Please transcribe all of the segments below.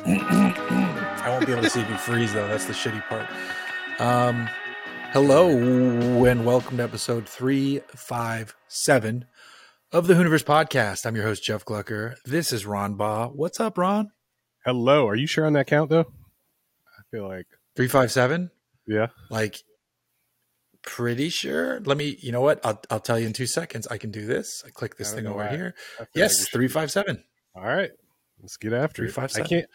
I won't be able to see if you freeze though. That's the shitty part. Um, hello and welcome to episode three five seven of the Hooniverse podcast. I'm your host Jeff Glucker. This is Ron Baugh. What's up, Ron? Hello. Are you sure on that count though? I feel like Three five seven. yeah. Like, pretty sure. Let me. You know what? I'll I'll tell you in two seconds. I can do this. I click this I thing over why. here. Like Yes, three five seven. All right. Let's get after it. five, I can't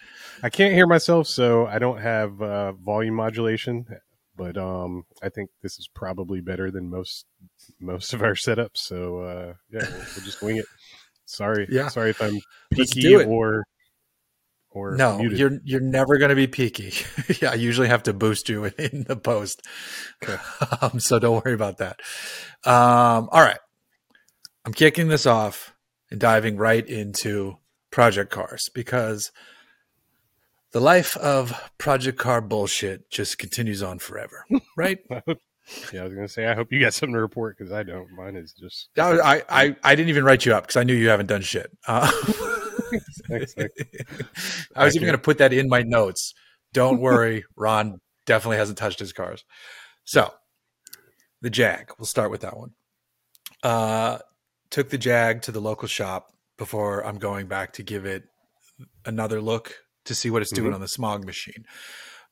I can't hear myself, so I don't have uh, volume modulation. But um, I think this is probably better than most most of our setups. So uh, yeah, we'll, we'll just wing it. Sorry, Yeah. Sorry if I'm peaky or or No, muted. you're you're never going to be peaky. yeah, I usually have to boost you in the post, Okay. um, so don't worry about that. Um, all right, I'm kicking this off and diving right into Project Cars because the life of Project Car bullshit just continues on forever, right? Yeah, I was gonna say I hope you got something to report because I don't. Mine is just I, I I didn't even write you up because I knew you haven't done shit. Uh, I was I even going to put that in my notes. Don't worry, Ron definitely hasn't touched his cars. So, the Jag. We'll start with that one. Uh, took the Jag to the local shop before I'm going back to give it another look to see what it's doing Mhm. on the smog machine.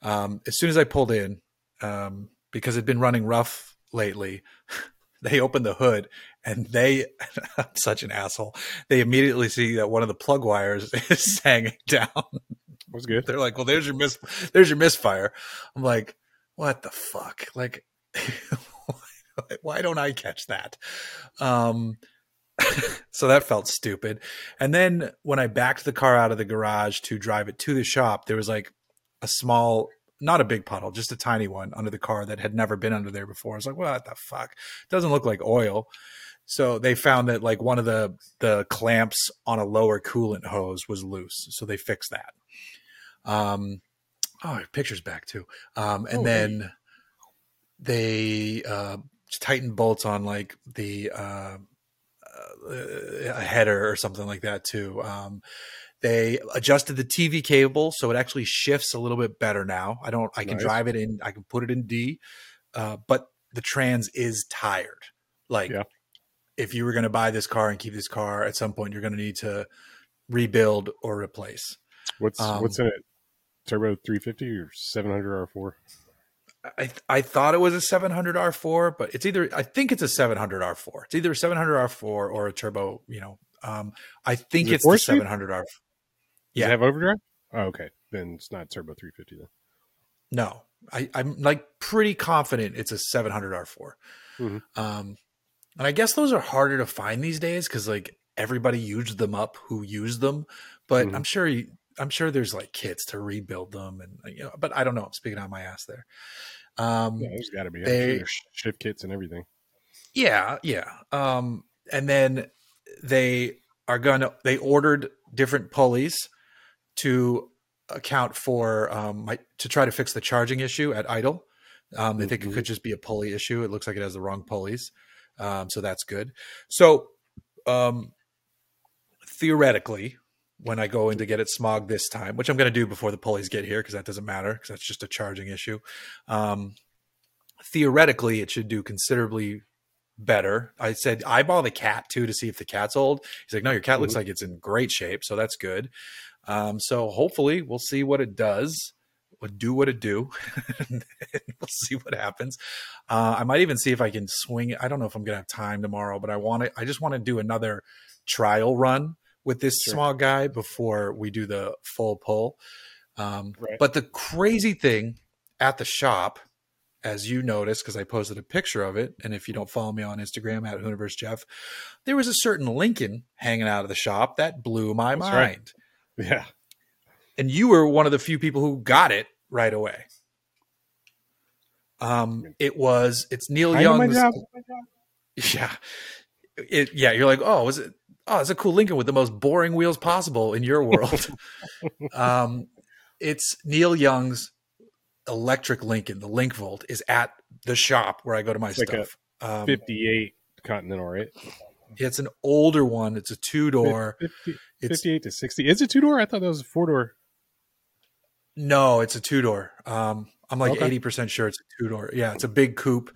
Um, as soon as I pulled in, um, because it'd been running rough lately, they opened the hood and they, I'm such an asshole. They immediately see that one of the plug wires is hanging down. was good. They're like, "Well, there's your mis, there's your misfire." I'm like, "What the fuck? Like, why don't I catch that?" Um, so that felt stupid. And then when I backed the car out of the garage to drive it to the shop, there was like a small, not a big puddle, just a tiny one under the car that had never been under there before. I was like, "What the fuck? Doesn't look like oil." So they found that like one of the the clamps on a lower coolant hose was loose, so they fixed that. Um, oh, picture's back too. Um, and Oh, then they uh, tightened bolts on like the uh, uh, a header or something like that too. Um, they adjusted the TV cable so it actually shifts a little bit better now. I don't. I can Nice. drive it in. I can put it in D, uh, but the trans is tired. Like Yeah. If you were going to buy this car and keep this car, at some point you're going to need to rebuild or replace. What's Um, what's in it? Turbo 350 or 700 R4? I I thought it was a 700 R4, but it's either I think it's a 700 R4. It's either a 700 R4 or a turbo. You know, um, I think it it's the 700 R. Does Yeah. it have overdrive? Oh, okay. Then it's not turbo 350 then. No, I, I'm like pretty confident it's a 700 R4. Mhm. Um, and I guess those are harder to find these days because like everybody used them up who used them. But Mhm. I'm sure you, I'm sure there's like kits to rebuild them, and you know. But I don't know. I'm speaking out my ass there. Um, Yeah, there's got to be. They- sure shift kits and everything. Yeah, yeah. Um, and then they are gonna they ordered different pulleys to account for um my, to try to fix the charging issue at idle. Um, they think it Mhm. could just be a pulley issue. It looks like it has the wrong pulleys, um, so that's good. So um, theoretically, when I go in to get it smog this time, which I'm going to do before the pulleys get here because that doesn't matter because that's just a charging issue. Um, theoretically, it should do considerably better. I said eyeball the cat too to see if the cat's old. He's like, no, your cat looks Mhm. like it's in great shape, so that's good. Um, so hopefully, we'll see what it does. Would do what it do. we'll see what happens. Uh, I might even see if I can swing it. I don't know if I'm gonna have time tomorrow, but I want to. I just want to do another trial run with this Sure. small guy before we do the full pull. Um, Right. But the crazy thing at the shop, as you noticed, because I posted a picture of it, and if you don't follow me on Instagram at Hooniverse Jeff, there was a certain Lincoln hanging out of the shop that blew my That's mind. right. Yeah. And you were one of the few people who got it right away. Um, it was it's Neil I know my Young's yeah. It, yeah, you're like, oh, is it? Oh, it's a cool Lincoln with the most boring wheels possible in your world. um, it's Neil Young's electric Lincoln. The LincVolt is at the shop where I go to my It's like stuff. um, 58 Continental, right? It's an older one. It's a two door. 50, It's 58 to 60. Is it two door? I thought that was a four door. No, it's a two door. Um, I'm like Okay. eighty percent sure it's a two door. Yeah, it's a big coupe,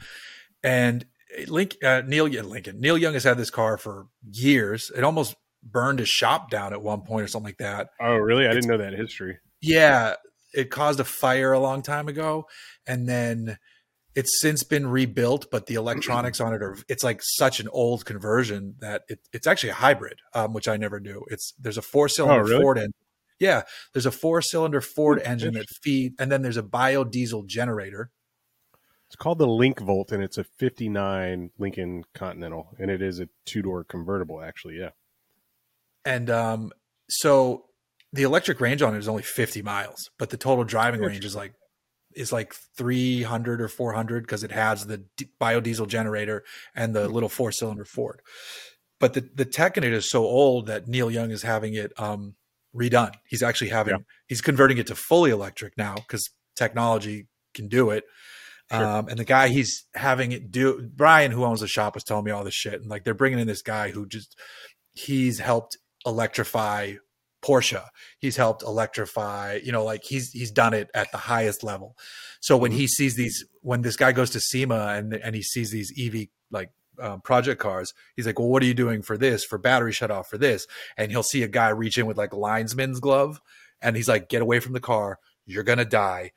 and Link uh, Neil Lincoln Neil Young has had this car for years. It almost burned his shop down at one point or something like that. Oh, really? I It's- didn't know that history. Yeah, it caused a fire a long time ago, and then it's since been rebuilt. But the electronics on it are it's like such an old conversion that it, it's actually a hybrid, um, which I never knew. It's there's a four cylinder Oh, really? Ford engine. Yeah, there's a four cylinder Ford engine that feed, and then there's a biodiesel generator. It's called the LincVolt, and it's a 59 Lincoln Continental, and it is a two door convertible, actually. Yeah. And um, so the electric range on it is only 50 miles, but the total driving range is like is like 300 or 400 because it has the d- biodiesel generator and the little four cylinder Ford. But the the tech in it is so old that Neil Young is having it um, redone. He's actually having Yeah. he's converting it to fully electric now because technology can do it. Sure. Um, and the guy he's having it do, Brian, who owns the shop, was telling me all this shit. And like they're bringing in this guy who just he's helped electrify Porsche. He's helped electrify, you know, like he's he's done it at the highest level. So when he sees these, when this guy goes to SEMA and and he sees these EV like um, project cars, he's like, "Well, what are you doing for this? For battery shut off for this?" And he'll see a guy reach in with like linesman's glove, and he's like, "Get away from the car! You're gonna die."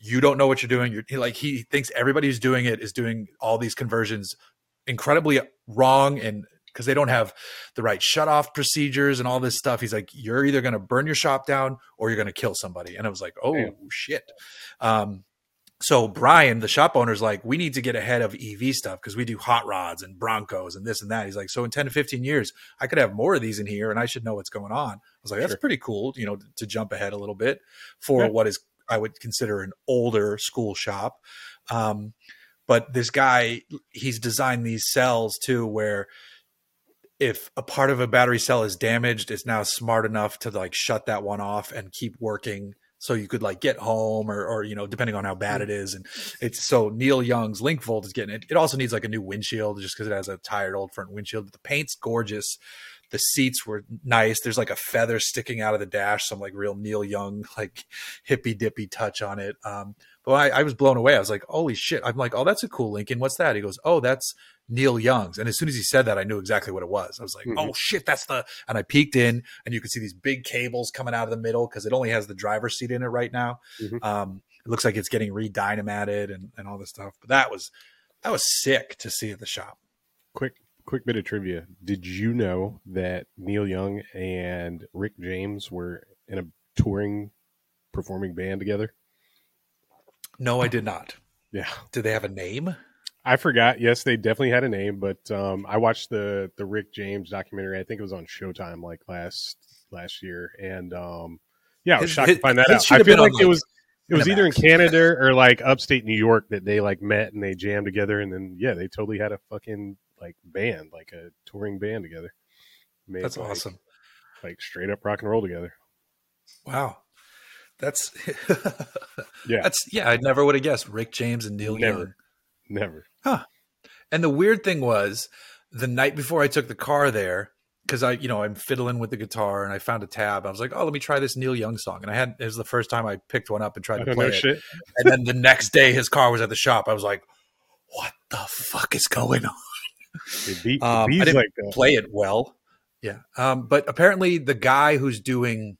You don't know what you're doing. You're he, like he thinks everybody who's doing it is doing all these conversions incredibly wrong and because they don't have the right shut off procedures and all this stuff. He's like, you're either going to burn your shop down or you're going to kill somebody. And I was like, oh Damn. shit. Um, so Brian, the shop owner's like, we need to get ahead of EV stuff because we do hot rods and Broncos and this and that. He's like, so in 10 to 15 years, I could have more of these in here and I should know what's going on. I was like, that's Sure. pretty cool, you know, to jump ahead a little bit for Yeah. what is, I would consider an older school shop. Um, but this guy, he's designed these cells too, where if a part of a battery cell is damaged, it's now smart enough to like shut that one off and keep working. So you could like get home or, or, you know, depending on how bad it is. And it's so Neil Young's LincVolt is getting it. It also needs like a new windshield just because it has a tired old front windshield. But the paint's gorgeous. The seats were nice. There's like a feather sticking out of the dash, some like real Neil Young, like hippy dippy touch on it. Um, but I, I was blown away. I was like, holy shit. I'm like, oh, that's a cool Lincoln. What's that? He goes, oh, that's Neil Young's. And as soon as he said that, I knew exactly what it was. I was like, Mhm. oh shit, that's the. And I peeked in, and you could see these big cables coming out of the middle because it only has the driver's seat in it right now. Mhm. Um, it looks like it's getting re-dynamated and and all this stuff. But that was that was sick to see at the shop. Quick, quick bit of trivia. Did you know that Neil Young and Rick James were in a touring performing band together? No, I did not. Yeah. Did they have a name? I forgot. Yes, they definitely had a name, but um, I watched the the Rick James documentary. I think it was on Showtime like last last year, and um, yeah, I was His- shocked his- to find that out. I feel been like it was it was either in Canada or like upstate New York that they like met and they jammed together, and then yeah, they totally had a fucking like band, like a touring band together. Made, That's like, awesome. Like straight up rock and roll together. Wow. That's Yeah, that's yeah, I never would have guessed Rick James and Neil Never. Young. never. And the weird thing was the night before I took the car there, because I, you know, I'm fiddling with the guitar and I found a tab. I was like, oh, let me try this Neil Young song. And I had, it was the first time I picked one up and tried to play it. shit. And then the next day his car was at the shop. I was like, what the fuck is going on? It beat, Um, I didn't like. Play it well. Yeah. Um, but apparently the guy who's doing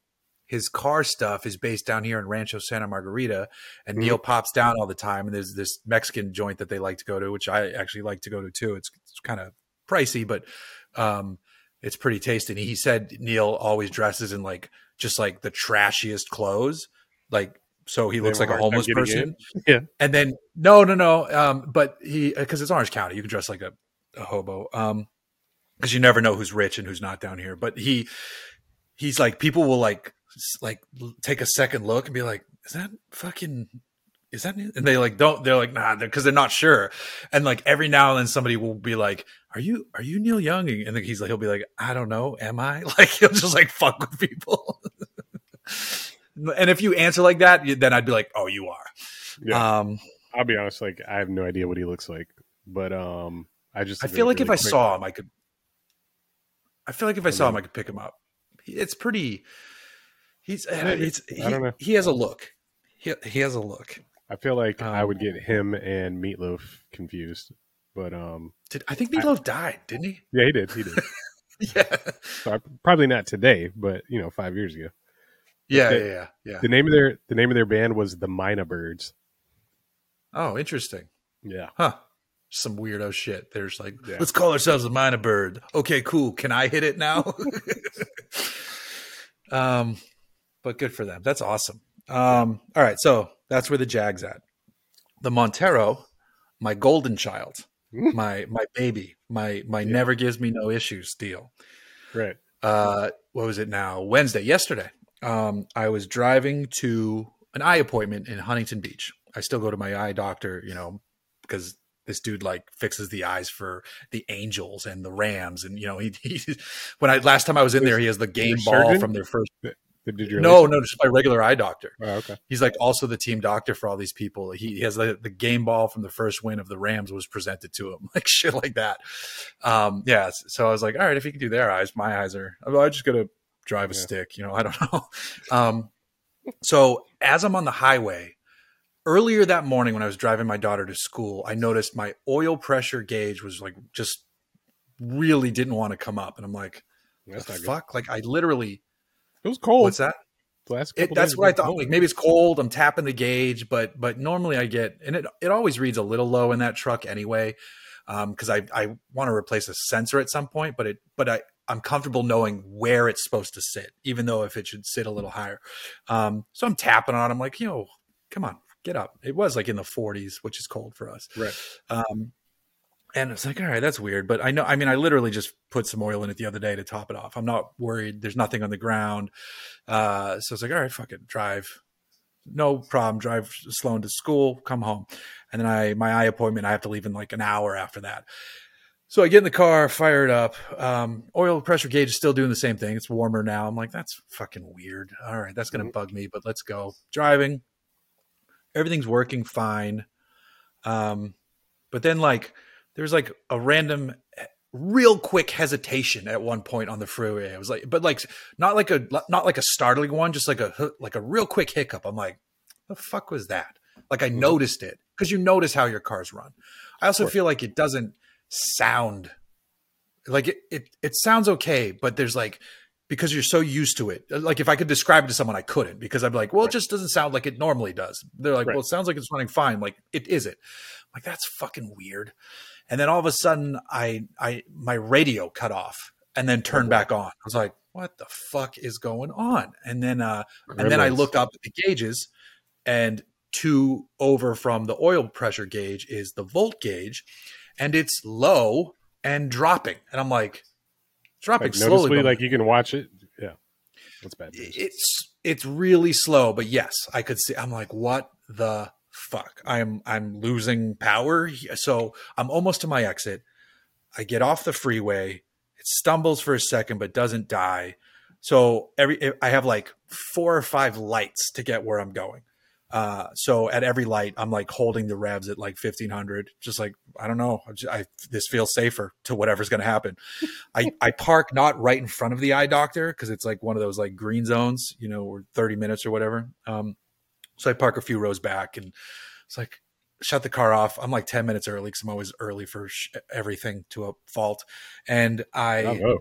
his car stuff is based down here in Rancho Santa Margarita, and Mhm. Neil pops down all the time. And there's this Mexican joint that they like to go to, which I actually like to go to too. It's, it's kind of pricey, but um, it's pretty tasty. And he said Neil always dresses in like just like the trashiest clothes, like so he They looks like a a hard time homeless person. Yeah. And then no, no, no. Um, but he because it's Orange County, you can dress like a, a hobo. Um, because you never know who's rich and who's not down here. But he he's like people will like like take a second look and be like, is that fucking is that new? and they like don't they're like nah because they're, not sure and like every now and then somebody will be like are you are you neil young and then he's like he'll be like i don't know am i like he'll just like fuck with people and if you answer like that then i'd be like oh you are Yeah. um I'll be honest, like I have no idea what he looks like, but um, I just i feel like if i saw him i could I feel like if I, saw him, I could pick him up. It's pretty. He's it's he, I don't know. he has a look. He he has a look. I feel like I Um, would get him and Meatloaf confused, but um, Did I think Meatloaf died? Didn't he? yeah, he did. He did. Yeah. so I, probably not today, but you know, five years ago. Yeah, The- yeah, yeah, yeah. The name of their the name of their band was the Mynah Birds. Oh, interesting. Yeah, Huh. Some weirdo shit. There's like, Yeah. let's call ourselves the Mynah Bird. Okay, cool. Can I hit it now? um, but good for them. That's awesome. Um, all right, so that's where the Jags at. The Montero, my golden child, my my baby, my my Yeah. never gives me no issues deal. right. uh what was it now wednesday yesterday um i was driving to an eye appointment in huntington beach i still go to my eye doctor you know because this dude like fixes the eyes for the angels and the rams and you know he, he when i last time i was in there he has the game ball surgeon? from their first Did your no no just my regular eye doctor Oh, okay. he's like also the team doctor for all these people. He, he has the, the game ball from the first win of the Rams was presented to him, like shit like that. Um, yeah. So I was like, all right, if he can do their eyes, my eyes are. I'm just gonna drive a Yeah. stick, you know. I don't know. Um, so as I'm on the highway, earlier that morning when I was driving my daughter to school, I noticed my oil pressure gauge was like just really didn't want to come up, and I'm like, That's the not good. fuck? Like I literally, It was cold. what's that? It, that's what I thought. cold. Like maybe it's cold. I'm tapping the gauge, but but normally I get and it it always reads a little low in that truck anyway, because I I want to replace a sensor at some point, but it but I I'm comfortable knowing where it's supposed to sit, even though if it should sit a little higher. Um, so I'm tapping on. it. I'm like, yo, come on, get up. It was like in the 40s, which is cold for us. Right. Um, and it's like, all right, that's weird. But I know, I mean, I literally just put some oil in it the other day to top it off. I'm not worried. There's nothing on the ground. Uh, so it's like, all right, fuck it, drive. No problem. Drive Sloan to school, come home. And then I, my eye appointment, I have to leave in like an hour after that. So I get in the car, fire it up. Um, oil pressure gauge is still doing the same thing. It's warmer now. I'm like, that's fucking weird. All right, that's going to Mhm. bug me, but let's go. Driving. Everything's working fine. Um, but then like there's like a random real quick hesitation at one point on the freeway. I was like, but like not like a not like a startling one, just like a like a real quick hiccup. I'm like, the fuck was that? Like I Mhm. noticed it because you notice how your cars run. I also feel like it doesn't sound like it, it it sounds okay, but there's like because you're so used to it. Like if I could describe it to someone, I couldn't because I'm like, well, it just doesn't sound like it normally does. They're like, Right. well, it sounds like it's running fine. Like it is it. like that's fucking weird. And then all of a sudden, I I my radio cut off and then turned back on. I was like, what the fuck is going on? And then uh and then I lights. look up at the gauges, and two over from the oil pressure gauge is the volt gauge, and it's low and dropping. And I'm like, dropping Like, slowly. like you can watch it. Yeah, that's bad. news. it's it's really slow, but yes, I could see. I'm like, what the fuck? I'm I'm losing power. So I'm almost to my exit. I get off the freeway. It stumbles for a second, but doesn't die. So every I have like four or five lights to get where I'm going. Uh, so at every light, I'm like holding the revs at like 1500, just like, I don't know. I, this feels safer to whatever's going to happen. I, I park not right in front of the eye doctor because it's like one of those like green zones, you know, or 30 minutes or whatever. Um, so I park a few rows back and it's like, shut the car off. I'm like 10 minutes early because I'm always early for sh- everything to a fault. And I, Oh.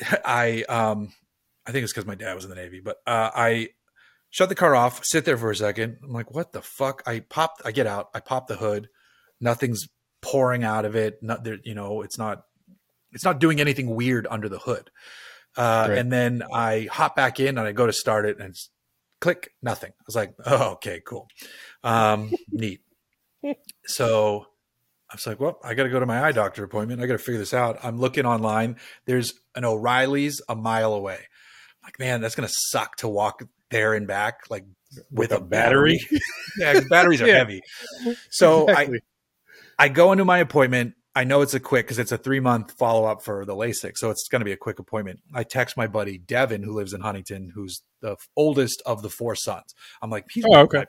I um I think it's because my dad was in the Navy, but uh, I shut the car off, sit there for a second. I'm like, what the fuck? I popped, I get out, I pop the hood, nothing's pouring out of it. Not there, you know, it's not, it's not doing anything weird under the hood. Uh, Right. And then I hop back in and I go to start it and it's click, nothing. I was like, oh, okay, cool, um, neat. So I was like, well, I got to go to my eye doctor appointment. I got to figure this out. I'm looking online. There's an O'Reilly's a mile away. I'm like, man, that's going to suck to walk there and back, like with, With a a battery. battery? yeah, 'cause batteries are Yeah. heavy. So Exactly. I, I go into my appointment. I know it's a quick because it's a three month follow up for the LASIK. So it's going to be a quick appointment. I text my buddy Devin, who lives in Huntington, who's the oldest of the four sons. I'm like, he's Oh, okay.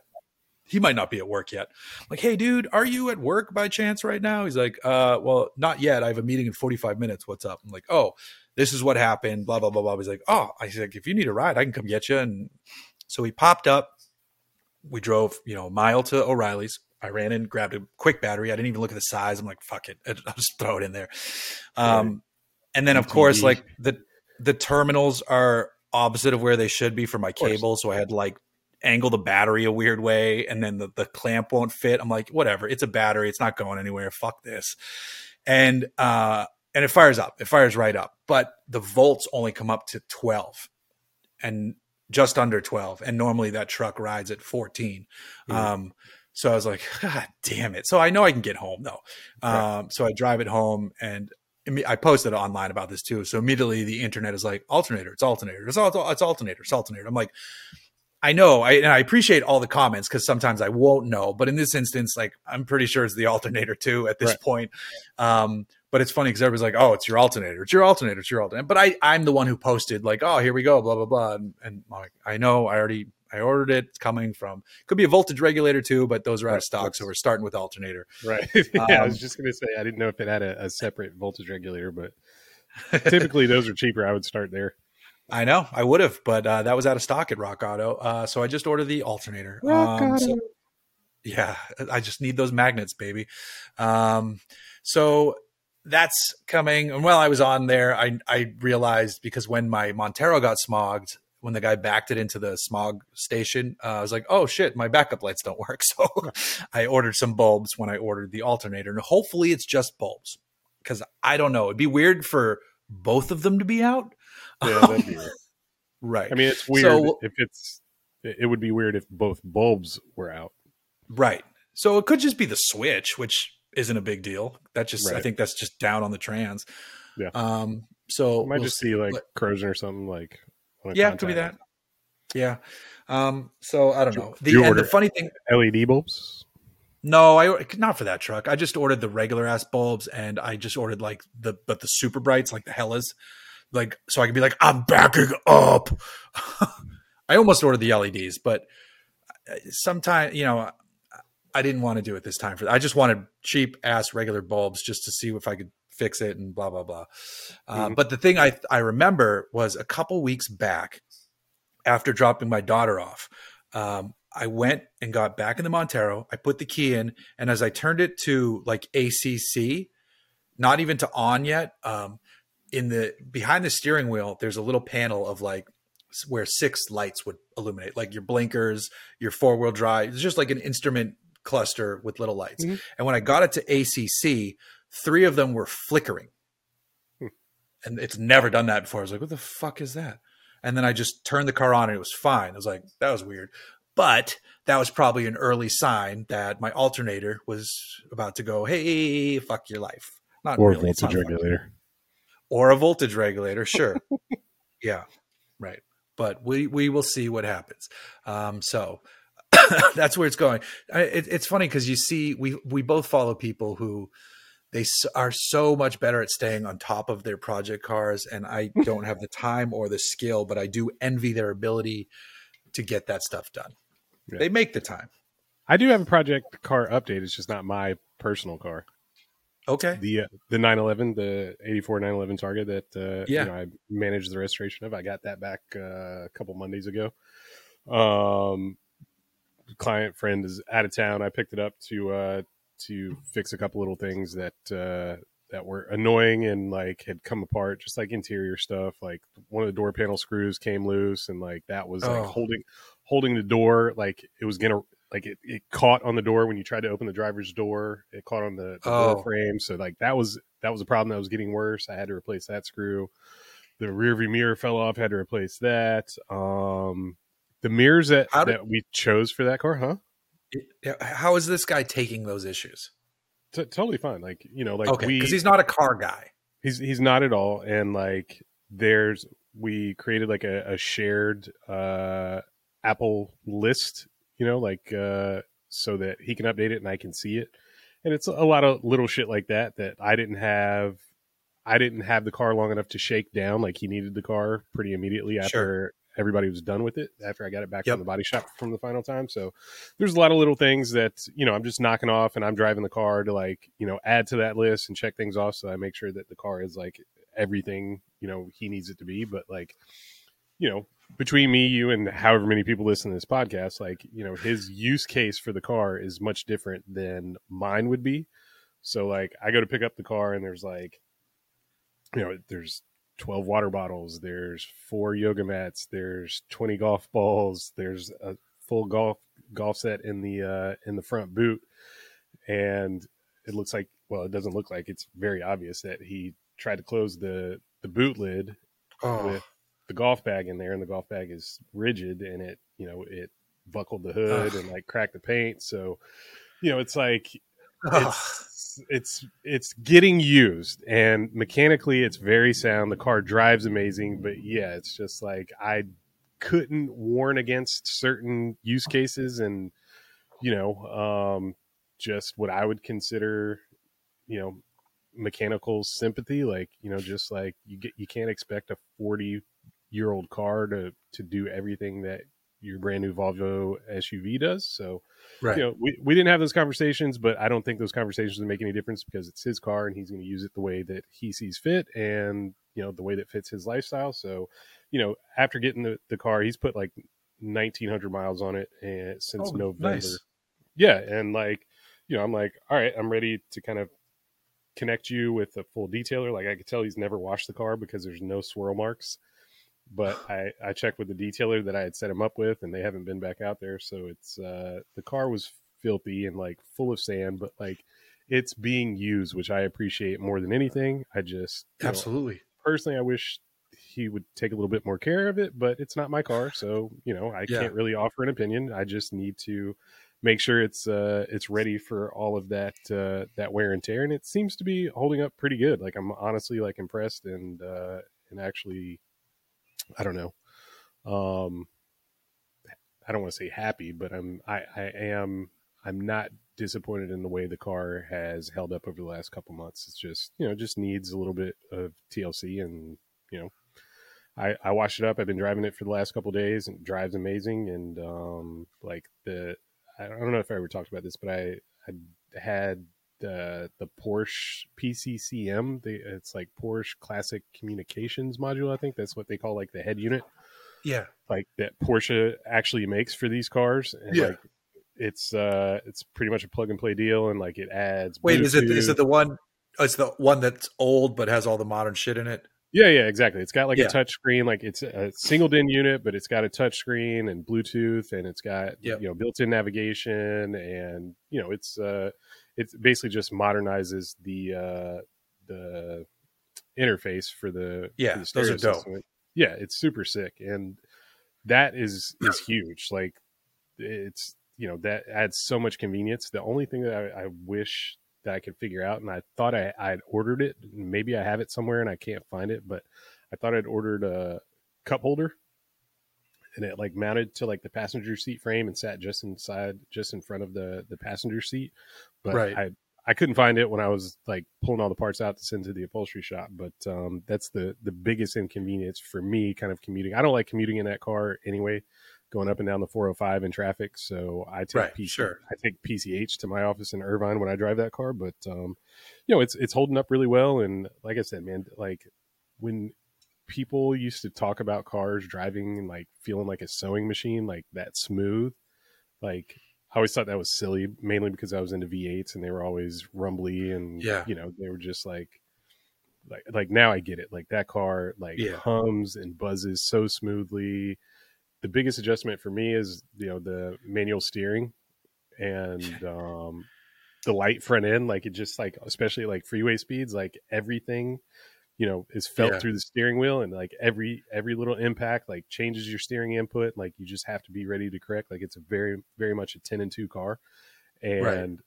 he might not be at work yet. I'm like, hey, dude, are you at work by chance right now? He's like, uh, well, not yet. I have a meeting in 45 minutes. What's up? I'm like, oh, this is what happened. Blah blah blah blah. He's like, oh, I said, like, if you need a ride, I can come get you. And so he popped up. We drove, you know, a mile to O'Reilly's. I ran in, grabbed a quick battery. I didn't even look at the size. I'm like, fuck it, I'll just throw it in there. Um, right. And then, of course, like the the terminals are opposite of where they should be for my cable, so I had to like angle the battery a weird way, and then the the clamp won't fit. I'm like, whatever, it's a battery, it's not going anywhere. Fuck this. And uh, and it fires up. It fires right up, but the volts only come up to 12, and just under 12. And normally that truck rides at 14. Mm. Um, so I was like, God damn it. So I know I can get home though. Right. Um, so I drive it home and I posted online about this too. So immediately the internet is like, alternator, it's alternator, it's, it's alternator, it's alternator. I'm like, I know, I, and I appreciate all the comments because sometimes I won't know, but in this instance, like I'm pretty sure it's the alternator too at this right. point. Um, but it's funny because everybody's like, "Oh, it's your alternator, it's your alternator, it's your alternator." But I, I'm the one who posted like, "Oh, here we go, blah blah blah," and, and like, I know, I already I ordered it. It's coming from could be a voltage regulator too, but those are out of stock, so we're starting with alternator. Right. yeah, um, I was um, just gonna say I didn't know if it had a, a separate voltage regulator, but typically those are cheaper. I would start there. I know I would have, but uh, that was out of stock at Rock Auto, uh, so I just ordered the alternator. Rock um, Auto. So, yeah, I just need those magnets, baby. Um, so that's coming. And while I was on there, I I realized because when my Montero got smogged, when the guy backed it into the smog station, uh, I was like, oh shit, my backup lights don't work. So I ordered some bulbs when I ordered the alternator. And hopefully it's just bulbs because I don't know. It'd be weird for both of them to be out. Yeah, that'd be weird. right. I mean, it's weird so, if it's, it would be weird if both bulbs were out. Right. So it could just be the switch, which isn't a big deal. That just, right. I think that's just down on the trans. Yeah. Um, so it might we'll just see like corrosion or something like yeah, could be that. Yeah. Um, so I don't know. The, and the funny thing, LED bulbs. No, I not for that truck. I just ordered the regular ass bulbs, and I just ordered like the but the super brights, like the Hellas, like so I could be like, I'm backing up. I almost ordered the LEDs, but sometimes you know, I didn't want to do it this time. For I just wanted cheap ass regular bulbs just to see if I could fix it and blah blah blah. Uh, mm-hmm. But the thing I I remember was a couple weeks back after dropping my daughter off. Um, I went and got back in the Montero. I put the key in, and as I turned it to like ACC, not even to on yet, um, in the behind the steering wheel, there's a little panel of like where six lights would illuminate, like your blinkers, your four wheel drive. It's just like an instrument cluster with little lights. Mm-hmm. And when I got it to ACC, three of them were flickering. Hmm. And it's never done that before. I was like, what the fuck is that? And then I just turned the car on and it was fine. I was like, that was weird. But that was probably an early sign that my alternator was about to go, hey, fuck your life. Not or really, a voltage regulator. Or a voltage regulator, sure. yeah, right. But we, we will see what happens. Um, so that's where it's going. It, it's funny because you see, we we both follow people who they are so much better at staying on top of their project cars and i don't have the time or the skill but i do envy their ability to get that stuff done. Yeah. they make the time. I do have a project car update it's just not my personal car. Okay. The uh, the 911 the 84 911 Targa that uh, yeah. you know i managed the restoration of i got that back uh, a couple mondays ago. Um client friend is out of town i picked it up to uh to fix a couple little things that uh, that were annoying and like had come apart, just like interior stuff. Like one of the door panel screws came loose, and like that was like oh. holding holding the door. Like it was gonna like it, it caught on the door when you tried to open the driver's door. It caught on the, the oh. door frame, so like that was that was a problem that was getting worse. I had to replace that screw. The rear view mirror fell off. Had to replace that. Um, the mirrors that, did, that we chose for that car, huh? How is this guy taking those issues? T- totally fine. Like you know, like okay, because he's not a car guy. He's he's not at all. And like there's we created like a, a shared uh, Apple list. You know, like uh, so that he can update it and I can see it. And it's a lot of little shit like that that I didn't have. I didn't have the car long enough to shake down. Like he needed the car pretty immediately after sure everybody was done with it after I got it back yep. from the body shop from the final time. So there's a lot of little things that, you know, I'm just knocking off and I'm driving the car to like, you know, add to that list and check things off. So I make sure that the car is like everything you know he needs it to be, but like you know between me, you, and however many people listen to this podcast, like you know his use case for the car is much different than mine would be. So like I go to pick up the car and there's like you know there's 12 water bottles, there's four yoga mats, there's 20 golf balls, there's a full golf golf set in the uh in the front boot. And it looks like well it doesn't look like it's very obvious that he tried to close the the boot lid Oh, with the golf bag in there and the golf bag is rigid and it you know it buckled the hood and like cracked the paint. So you know it's like Ugh. It's it's getting used and mechanically it's very sound. The car drives amazing but yeah it's just like i couldn't warn against certain use cases and you know um just what i would consider you know mechanical sympathy like you know just like you get you can't expect a 40 year old car to to do everything that your brand new Volvo SUV does so right. you know, we, we didn't have those conversations, but I don't think those conversations would make any difference because it's his car and he's going to use it the way that he sees fit and, you know, the way that fits his lifestyle. So, you know, after getting the, the car, he's put like 1900 miles on it and since Oh, November. nice. Yeah. And like, you know, I'm like, all right, I'm ready to kind of connect you with a full detailer. Like I could tell he's never washed the car because there's no swirl marks. But I, I checked with the detailer that I had set him up with, and they haven't been back out there. So it's uh, the car was filthy and like full of sand, but like it's being used, which I appreciate more than anything. I just you know, Absolutely. personally, I wish he would take a little bit more care of it, but it's not my car, so you know I Yeah. can't really offer an opinion. I just need to make sure it's uh it's ready for all of that uh that wear and tear, and it seems to be holding up pretty good. Like I'm honestly like impressed and uh and actually, I don't know, um, I don't want to say happy, but I'm I I am I'm not disappointed in the way the car has held up over the last couple months. It's just you know just needs a little bit of TLC, and you know I I washed it up. I've been driving it for the last couple days, and drives amazing. And um like the I don't know if I ever talked about this, but I I had the the Porsche PCCM. The, it's like Porsche Classic Communications Module. I think that's what they call like the head unit Yeah. like that Porsche actually makes for these cars. And Yeah. like it's uh it's pretty much a plug and play deal and like it adds Wait, is it is it the one? oh, It's the one that's old but has all the modern shit in it. Yeah, yeah, exactly. It's got like Yeah. a touch screen, like it's a single DIN unit, but it's got a touch screen and Bluetooth and it's got Yep. you know built-in navigation and you know it's uh it's basically just modernizes the uh the interface for the Yeah, for the those are dope. Yeah, it's super sick and that is is huge. Like it's you know that adds so much convenience. The only thing that I, I wish that I could figure out, and I thought I I'd ordered it. Maybe I have it somewhere and I can't find it, but I thought I'd ordered a cup holder, and it like mounted to like the passenger seat frame and sat just inside, just in front of the the passenger seat. But Right. I I couldn't find it when I was like pulling all the parts out to send to the upholstery shop. But um, that's the the biggest inconvenience for me, kind of commuting. I don't like commuting in that car anyway, going up and down the 405 in traffic. So I take Right, PC, sure. I take PCH to my office in Irvine when I drive that car. But um, you know, it's it's holding up really well. And like I said, man, like when people used to talk about cars driving and like feeling like a sewing machine, like that smooth, like I always thought that was silly, mainly because I was into V8s and they were always rumbly and Yeah. you know they were just like like like now I get it. Like that car like Yeah. hums and buzzes so smoothly. The biggest adjustment for me is you know the manual steering and um the light front end like it just like especially like freeway speeds like everything you know is felt Yeah. through the steering wheel and like every every little impact like changes your steering input like you just have to be ready to correct like it's a very very much a 10 and 2 car and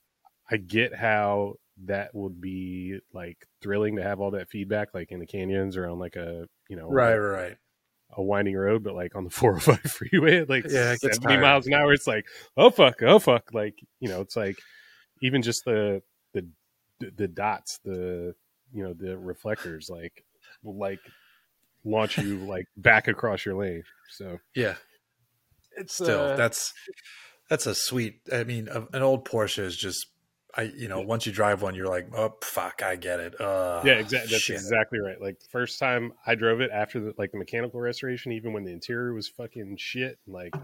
Right. i get how that would be like thrilling to have all that feedback like in the canyons or on like a you know Right, right. a winding road but like on the 405 freeway like Yeah, it 70 tiring. miles an hour it's like oh fuck oh fuck like you know it's like even just the the the dots the you know the reflectors like like launch you like back across your lane so Yeah. it's Still, uh, that's that's a sweet. I mean, a- an old Porsche is just. I you know once you drive one, you're like, oh fuck, I get it. Uh, yeah, exactly. That's shit. exactly right. Like the first time I drove it after the like the mechanical restoration, even when the interior was fucking shit, and like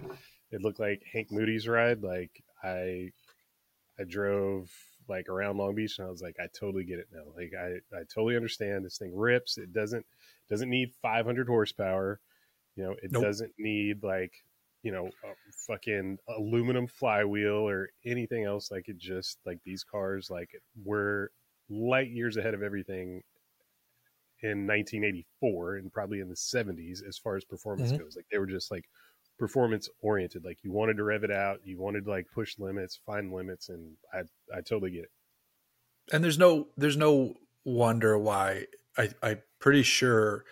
it looked like Hank Moody's ride. Like I, I drove like around Long Beach, and I was like, I totally get it now. Like I, I totally understand. This thing rips. It doesn't doesn't need 500 horsepower. You know, it Nope. doesn't need like you know a fucking aluminum flywheel or anything else. Like it just like these cars like were light years ahead of everything in 1984 and probably in the 70s as far as performance Mhm. goes. Like they were just like performance oriented. Like you wanted to rev it out, you wanted to like push limits, find limits, and I I totally get it. and there's no there's no wonder why I I'm pretty sure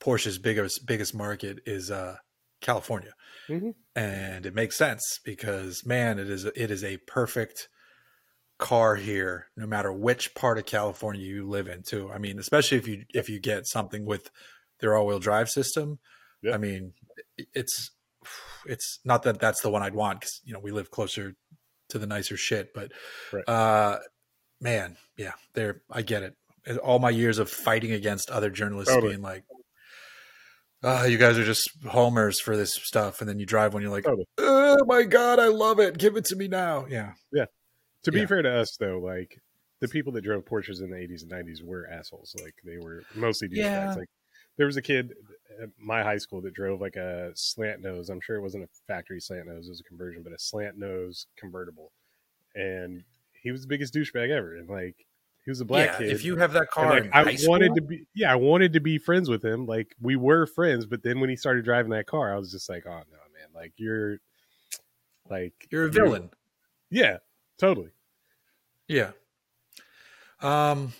Porsche's biggest biggest market is uh California. Mhm. And it makes sense because man, it is it is a perfect car here no matter which part of California you live in too. I mean, especially if you if you get something with their all-wheel drive system. Yeah. I mean, it's it's not that that's the one I'd want cuz you know, we live closer to the nicer shit, but Right. uh man, yeah, there I get it. All my years of fighting against other journalists Totally. being like, "Ah, you guys are just homers for this stuff," and then you drive one, you're like, Totally. "Oh my god, I love it! Give it to me now!" Yeah, yeah, To be Yeah. fair to us though, like the people that drove Porsches in the 80s and 90s were assholes. Like they were mostly douchebags. Yeah. Like there was a kid at my high school that drove like a slant nose. I'm sure it wasn't a factory slant nose; it was a conversion, but a slant nose convertible. And he was the biggest douchebag ever. And like he was a black yeah. kid. If you have that And, car, like in I wanted school- to be, yeah, I wanted to be friends with him. Like we were friends, but then when he started driving that car, I was just like, oh no, man, like you're, like you're a villain. Yeah, totally. Yeah. Um.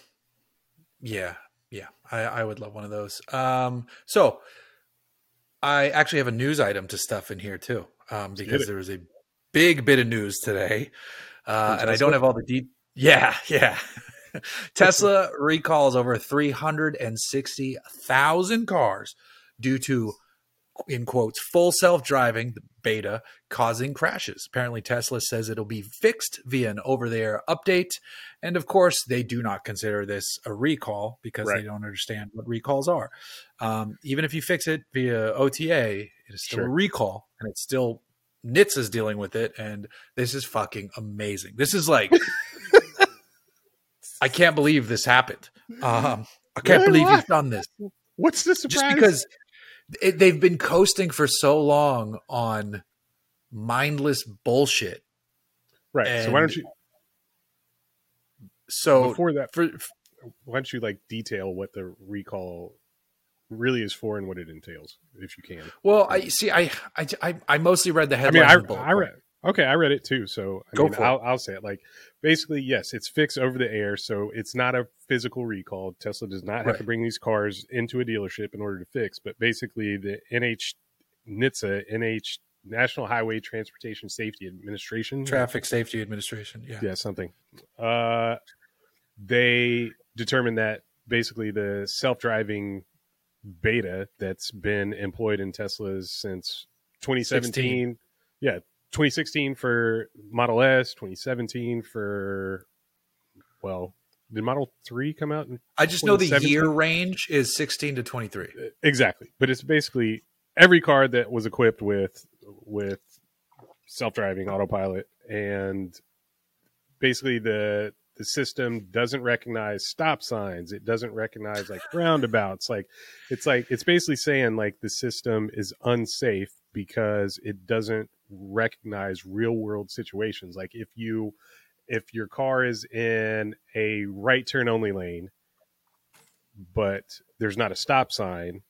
Yeah, yeah. I I would love one of those. Um. So, I actually have a news item to stuff in here too, um, because there was a big bit of news today, uh, and I don't have all the deep. Yeah, yeah. Tesla recalls over three hundred and sixty thousand cars due to, in quotes, full self driving the beta causing crashes. Apparently, Tesla says it'll be fixed via an over the air update. And of course, they do not consider this a recall because Right. they don't understand what recalls are. Um, even if you fix it via OTA, it is still Sure. a recall and it's still NHTSA is dealing with it. And this is fucking amazing. This is like, I can't believe this happened. Um, I can't Really? believe you've done this What's the surprise? just because it, they've been coasting for so long on mindless bullshit. right. So why don't you So before that? for, Why don't you like detail what the recall really is for and what it entails, if you can? well, I see. I I I, I mostly read the I mean, headline. I, I read. Okay, I read it too. So I Go mean, for it. I'll, I'll say it. Like basically, yes, it's fixed over the air, so it's not a physical recall. Tesla does not have Right. to bring these cars into a dealership in order to fix. But basically, the NH NHTSA NH National Highway Transportation Safety Administration Traffic Safety Administration. Yeah. yeah something uh they determined that basically the self-driving beta that's been employed in teslas since 2017 yeah 2016 for model s 2017 for well did model 3 come out in I just know the year range is 16 to 23. exactly but it's basically every car that was equipped with with self-driving autopilot and basically the the system doesn't recognize stop signs. It doesn't recognize like roundabouts. Like it's like it's basically saying like the system is unsafe because it doesn't recognize real world situations. Like if you if your car is in a right turn only lane but there's not a stop sign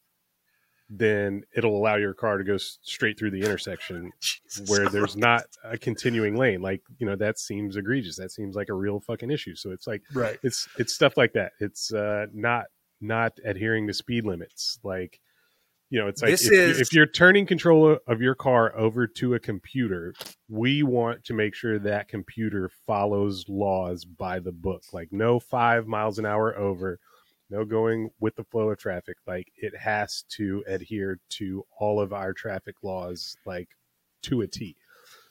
then it'll allow your car to go straight through the intersection where there's not a continuing lane. Like you know that seems egregious. That seems like a real fucking issue. So it's like right. it's it's stuff like that. It's uh not not adhering to speed limits. Like you know it's like This if, is- if you're turning control of your car over to a computer we want to make sure that computer follows laws by the book. Like no five miles an hour over no going with the flow of traffic. Like it has to adhere to all of our traffic laws like to a t.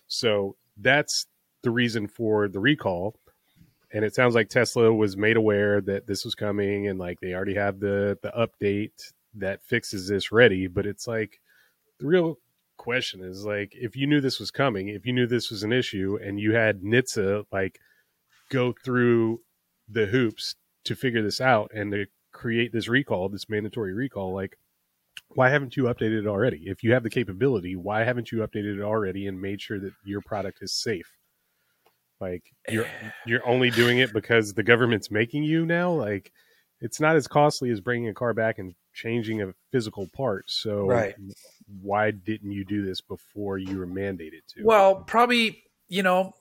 So that's the reason for the recall. And it sounds like Tesla was made aware that this was coming, and like they already have the the update that fixes this ready. But it's like the real question is like if you knew this was coming, if you knew this was an issue, and you had NHTSA like go through the hoops to figure this out and to create this recall, this mandatory recall, like why haven't you updated it already? If you have the capability, why haven't you updated it already and made sure that your product is safe? Like you're eh. you're only doing it because the government's making you now. Like it's not as costly as bringing a car back and changing a physical part. So Right. why didn't you do this before you were mandated to? Well, probably, you know,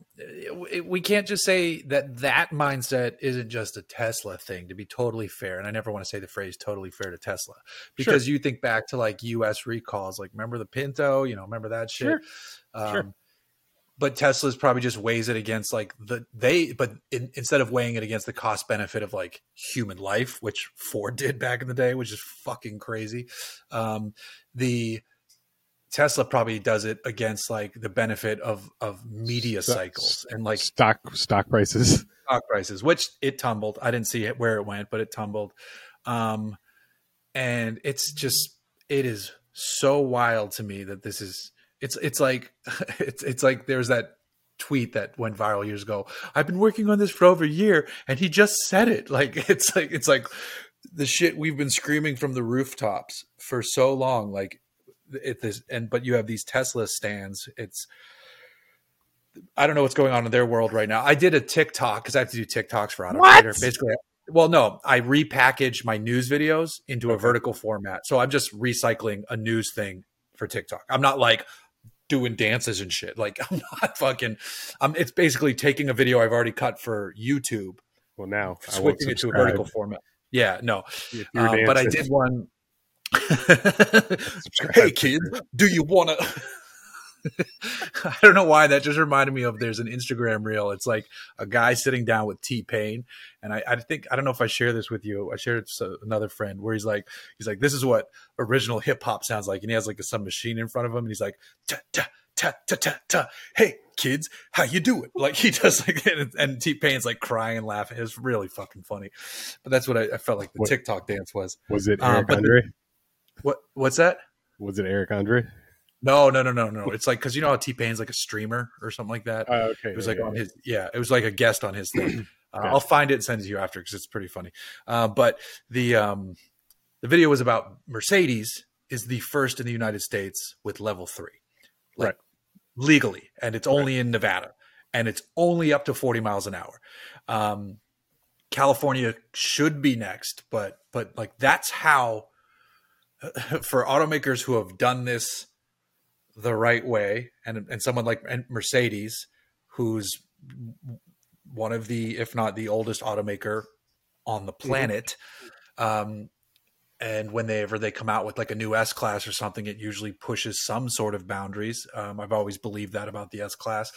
we can't just say that that mindset isn't just a Tesla thing to be totally fair. And I never want to say the phrase totally fair to Tesla because you think back to like US recalls, like remember the Pinto, you know, remember that shit. Sure. Um, Sure. But Tesla's probably just weighs it against like the they, but in, instead of weighing it against the cost benefit of like human life, which Ford did back in the day, which is fucking crazy. Um, the Tesla probably does it against like the benefit of of media cycles and like stock stock prices. stock prices, which it tumbled. I didn't see it where it went, but it tumbled. Um, and it's just it is so wild to me that this is it's it's like it's it's like there's that tweet that went viral years ago. I've been working on this for over a year, and he just said it. Like it's like it's like the shit we've been screaming from the rooftops for so long. Like it this and but you have these Tesla stands. It's I don't know what's going on in their world right now. I did a TikTok because I have to do TikToks for Auto Basically, well, no, I repackage my news videos into a vertical format. So I'm just recycling a news thing for TikTok. I'm not like doing dances and shit. Like I'm not fucking. I'm. It's basically taking a video I've already cut for YouTube, Well, now switching it to a vertical format. Yeah, no, um, but I did one. Hey kid, do you want to? I don't know why that just reminded me of. There's an Instagram reel. It's like a guy sitting down with T Pain, and I, I think I don't know if I share this with you. I shared it to another friend where he's like, he's like, this is what original hip hop sounds like, and he has like some machine in front of him, and he's like, ta ta ta ta ta ta. Hey kids, how you doing? Like he does like, and, and T Pain's like crying and laughing. It's really fucking funny. But that's what I, I felt like the What- TikTok dance was. Was it Uh, Eric the- Andre? What what's that? Was it Eric Andre? No, no, no, no, no. It's like because you know how T Pain's like a streamer or something like that. Oh, okay. It was yeah, like yeah, on his, yeah, it was like a guest on his thing. Uh, Yeah. I'll find it and send it to you after because it's pretty funny. Uh, but the um, the video was about Mercedes is the first in the United States with level three, like Right. legally, and it's only in Nevada, and it's only up to forty miles an hour. Um, California should be next, but but like that's how for automakers who have done this the right way, and and someone like and Mercedes, who's one of the, if not the oldest automaker on the planet. Um, and whenever they come out with like a new S class or something, it usually pushes some sort of boundaries. Um, I've always believed that about the S class.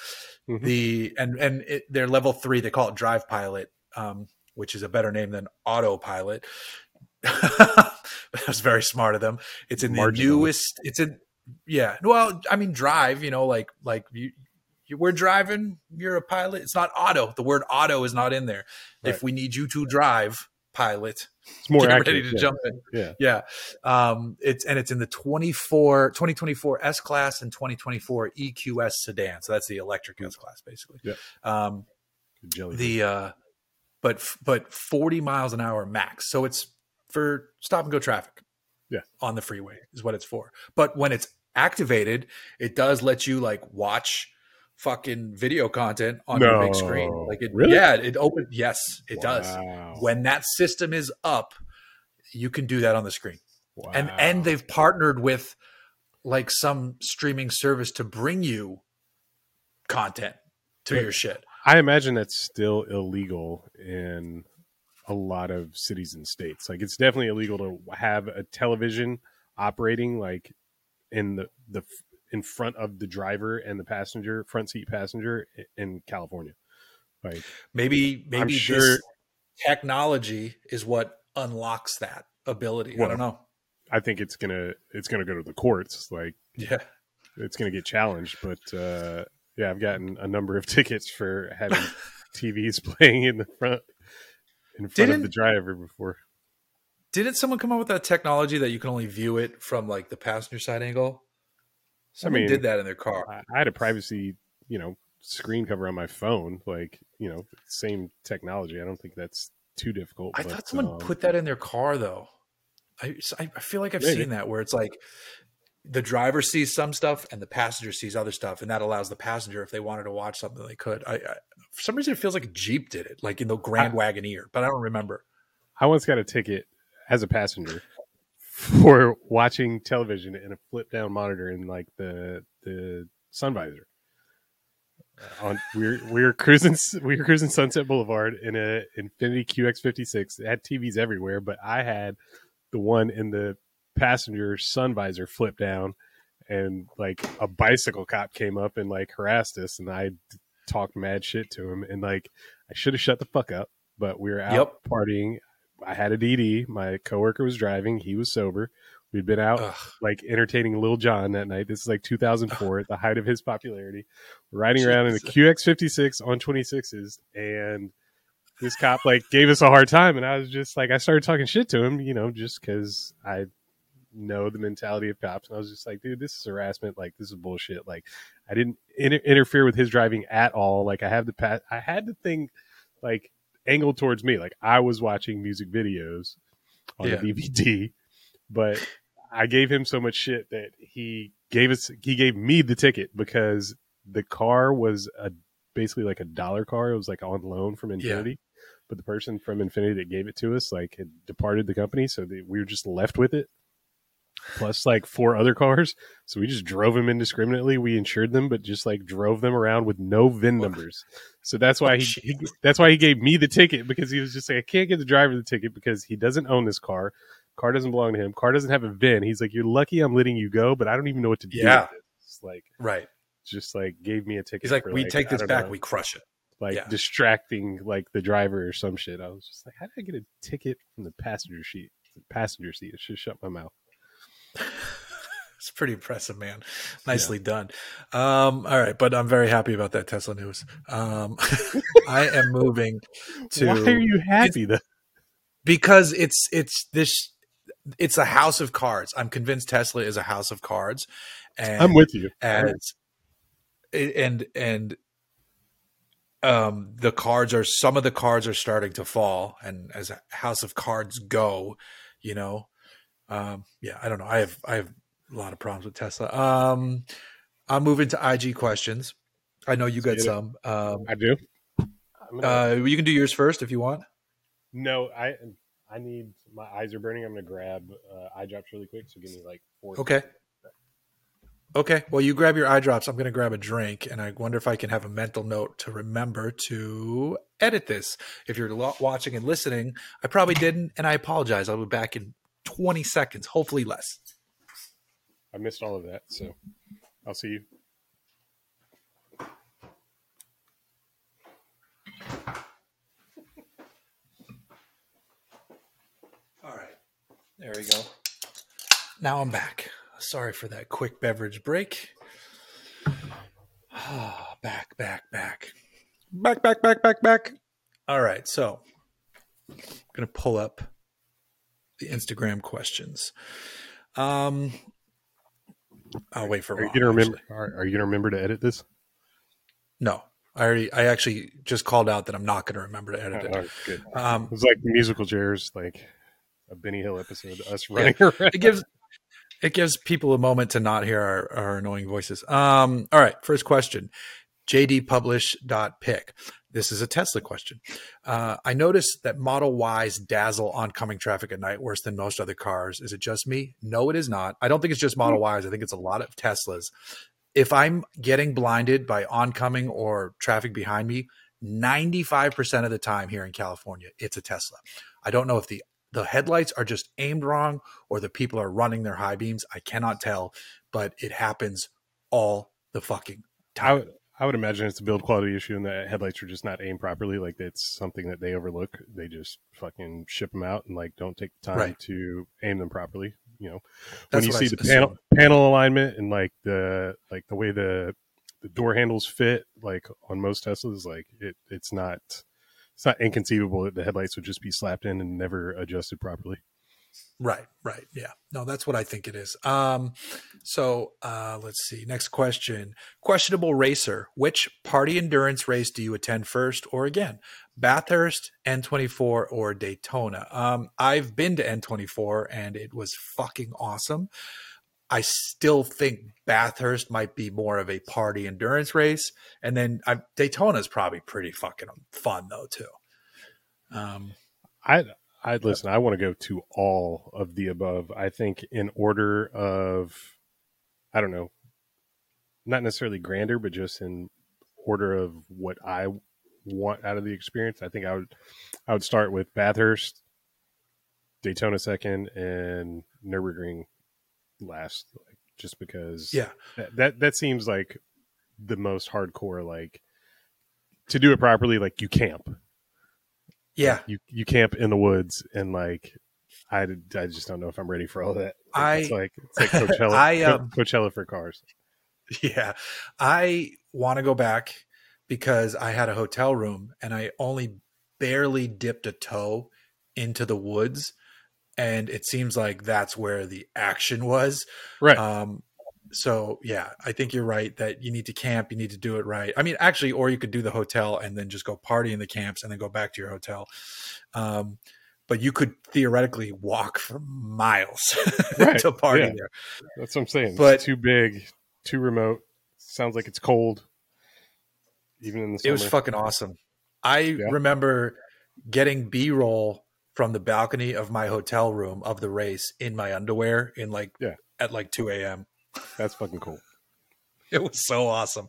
Mhm. The and and it, they're level three. They call it Drive Pilot, um, which is a better name than Autopilot. that was very smart of them. It's in the newest. It's in yeah. Well, I mean, drive. You know, like like you, you we're driving. You're a pilot. It's not auto. The word auto is not in there. Right. If we need you to drive, pilot, It's more accurate. ready to yeah. jump in. Yeah. Yeah. Um, it's and it's in the 24, 2024 S class and 2024 EQS sedan. So that's the electric S class, basically. Yeah. Um, the uh, but but 40 miles an hour max. So it's for stop and go traffic. Yeah. On the freeway is what it's for. But when it's activated, it does let you like watch fucking video content on your big screen. Like it Really? yeah, it open yes, it does when that system is up you can do that on the screen Wow. and and they've partnered with like some streaming service to bring you content to Yeah. your shit I imagine that's still illegal in a lot of cities and states. Like it's definitely illegal to have a television operating like in the the in front of the driver and the passenger front seat passenger in California. Like maybe maybe sure- this technology is what unlocks that ability i don't know I think it's gonna it's gonna go to the courts. Like yeah it's gonna get challenged. But uh, yeah, I've gotten a number of tickets for having TVs playing in the front in front Didn't- of the driver before. Didn't someone come up with that technology that you can only view it from like the passenger side angle? Someone mean- did that in their car. I, I had a privacy, you know, screen cover on my phone. Like, you know, same technology. I don't think that's too difficult. I but, thought someone um, put that in their car though. I I I feel like I've Maybe. seen that where it's like the driver sees some stuff and the passenger sees other stuff, and that allows the passenger, if they wanted to watch something, they could. I, I for some reason it feels like a Jeep did it, like in the Grand Wagoneer, but I don't remember. I once got a ticket as a passenger for watching television in a flip down monitor in like the the sun visor. Uh, on we were we were cruising we were cruising Sunset Boulevard in a Infiniti QX56. It had TVs everywhere, but I had the one in the passenger sun visor flip down, and like a bicycle cop came up and like harassed us, and I talked mad shit to him, and like I should have shut the fuck up, but we were out Yep. partying. I had a DD. My coworker was driving. He was sober. We'd been out Ugh. like entertaining Lil Jon that night. This is like 2004 at the height of his popularity. We're riding around in a QX56 on 26s, and this cop like gave us a hard time, and I was just like, I started talking shit to him, you know, just because I know the mentality of cops, and I was just like, dude, this is harassment. Like, this is bullshit. Like, I didn't inter- interfere with his driving at all. Like, I have the pat, I had the thing like angled towards me, like I was watching music videos on Yeah. the DVD, but I gave him so much shit that he gave us he gave me the ticket because the car was a basically like a dollar car. It was like on loan from Infiniti. But the person from Infiniti that gave it to us like had departed the company, so that we were just left with it. Plus like four other cars. So we just drove them indiscriminately. We insured them, but just like drove them around with no VIN numbers. So that's why he, he that's why he gave me the ticket because he was just like, I can't give the driver the ticket because he doesn't own this car. Car doesn't belong to him. Car doesn't have a VIN. He's like, You're lucky I'm letting you go, but I don't even know what to do. Yeah. with. It's like Right. just like gave me a ticket. He's like, for, we take this back, know, we crush it. like yeah. distracting like the driver or some shit. I was just like, How did I get a ticket from the passenger seat? The passenger seat. I should shut my mouth. It's pretty impressive, man. Nicely done. Um, all right, but I'm very happy about that Tesla news. Um, I am moving to Why are you happy though? because it's it's this it's a house of cards. I'm convinced Tesla is a house of cards, and I'm with you. as and and um the cards are some of the cards are starting to fall and as a house of cards go you know um yeah i don't know i have i have a lot of problems with tesla um i'm moving to ig questions i know you got some um I do. Uh you can do yours first if you want no, I I need my eyes are burning. I'm gonna grab uh, eye drops really quick. So give me like four. Okay. Okay. Well, you grab your eye drops. I'm going to grab a drink, and I wonder if I can have a mental note to remember to edit this. If you're watching and listening, I probably didn't, and I apologize. I'll be back in 20 seconds, hopefully less. I missed all of that. So I'll see you. All right. There we go. Now I'm back. Sorry for that quick beverage break. Ah, back, back, back. Back, back, back, back, back. All right. So I'm going to pull up the Instagram questions. Um, I'll wait for Are you gonna remember? Are, are you gonna remember to edit this? No, I already, I actually just called out that I'm not going to remember to edit Oh, it. good. Um, It was like musical chairs, like a Benny Hill episode. Us running around. it gives it gives people a moment to not hear our, our annoying voices. Um, all right, first question. jdpublish.pick. This is a Tesla question. Uh, I noticed that Model Ys dazzle oncoming traffic at night worse than most other cars. Is it just me? No, it is not. I don't think it's just Model Ys. I think it's a lot of Teslas. If I'm getting blinded by oncoming or traffic behind me, 95% of the time here in California, it's a Tesla. I don't know if the the headlights are just aimed wrong or the people are running their high beams. I cannot tell, but it happens all the fucking time. would, I would imagine it's a build quality issue, and the headlights are just not aimed properly. Like it's something that they overlook. They just fucking ship them out and like don't take the time Right. to aim them properly. You know, That's when you see I the panel assume. panel alignment and like the like the way the the the door handles fit like on most Teslas. Like it, it's not it's not inconceivable that the headlights would just be slapped in and never adjusted properly. Right, right. Yeah. No, that's what I think it is. Um, so uh, let's see. Next question. Questionable racer. Which party endurance race do you attend first or again? Bathurst, N24, or Daytona? Um, I've been to N24 and it was fucking awesome. I still think Bathurst might be more of a party endurance race. And then Daytona is probably pretty fucking fun though, too. Um, I I listen. I want to go to all of the above. I think in order of, I don't know, not necessarily grander, but just in order of what I want out of the experience. I think I would, I would start with Bathurst, Daytona second, and Nurburgring last. Like, just because, yeah, that, that that seems like the most hardcore. Like to do it properly, like you camp yeah, you you camp in the woods and like I, I just don't know if I'm ready for all that. I it's like it's like Coachella, I, um, Coachella for cars. Yeah, I want to go back because I had a hotel room and I only barely dipped a toe into the woods, and it seems like that's where the action was. Right. Um, so yeah, I think you're right that you need to camp, you need to do it right. I mean, actually, or you could do the hotel and then just go party in the camps and then go back to your hotel. Um, but you could theoretically walk for miles right. to party yeah. there. That's what I'm saying. But it's too big, too remote. Sounds like it's cold. Even in the summer. It was fucking awesome. I yeah. remember getting B roll from the balcony of my hotel room of the race in my underwear in like yeah. at like 2 a.m. That's fucking cool. It was so awesome.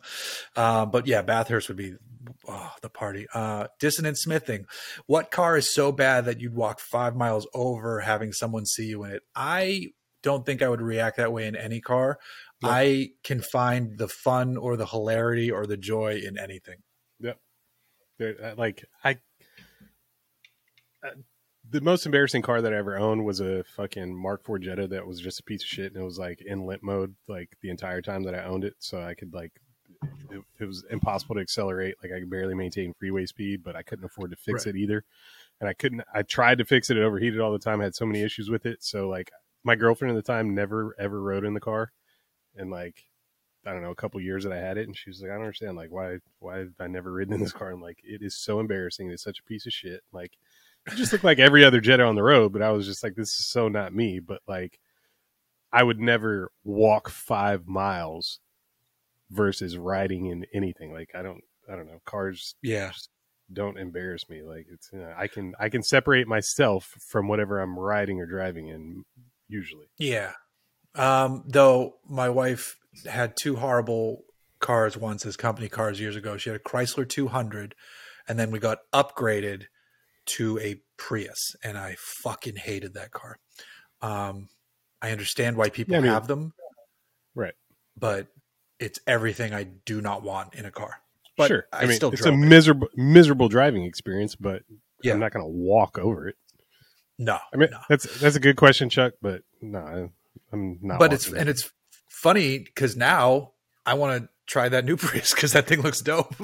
Uh, but yeah, Bathurst would be oh, the party. Uh, dissonant smithing. What car is so bad that you'd walk five miles over having someone see you in it? I don't think I would react that way in any car. Yep. I can find the fun or the hilarity or the joy in anything. Yep. like I, uh, the most embarrassing car that I ever owned was a fucking Mark IV Jetta that was just a piece of shit, and it was like in limp mode like the entire time that I owned it. So I could like, it, it was impossible to accelerate. Like I could barely maintain freeway speed, but I couldn't afford to fix right. it either. And I couldn't. I tried to fix it; it overheated all the time. I had so many issues with it. So like, my girlfriend at the time never ever rode in the car, and like. I don't know, a couple years that I had it, and she was like, "I don't understand, like, why, why have I never ridden in this car?" I'm like, "It is so embarrassing. It's such a piece of shit. Like, just looked like every other Jetta on the road, but I was just like, this is so not me. But like, I would never walk five miles versus riding in anything. Like, I don't, I don't know, cars. Yeah. don't embarrass me. Like it's, you know, I can, I can separate myself from whatever I'm riding or driving in usually. Yeah. Um, though my wife had two horrible cars once as company cars years ago. She had a Chrysler 200 and then we got upgraded to a Prius, and I fucking hated that car. Um, I understand why people yeah, I mean, have them, right? But it's everything I do not want in a car. But sure, I, I mean, still it's a miserable, it. miserable driving experience, but yeah. I'm not going to walk over it. No, I mean no. that's that's a good question, Chuck, but no, I'm not. But it's and it's funny because now I want to try that new Prius because that thing looks dope.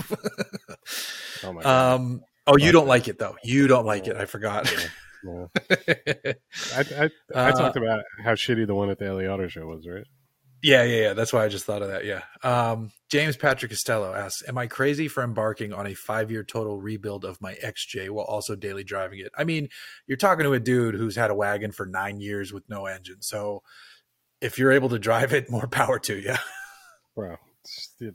oh my god! Um, Oh, you don't like it though. You don't like it. I forgot. Yeah. I, I, I uh, talked about how shitty the one at the LA Auto Show was, right? Yeah, yeah, yeah. That's why I just thought of that. Yeah. Um, James Patrick Costello asks, "Am I crazy for embarking on a five-year total rebuild of my XJ while also daily driving it?" I mean, you're talking to a dude who's had a wagon for nine years with no engine, so if you're able to drive it, more power to you. Bro,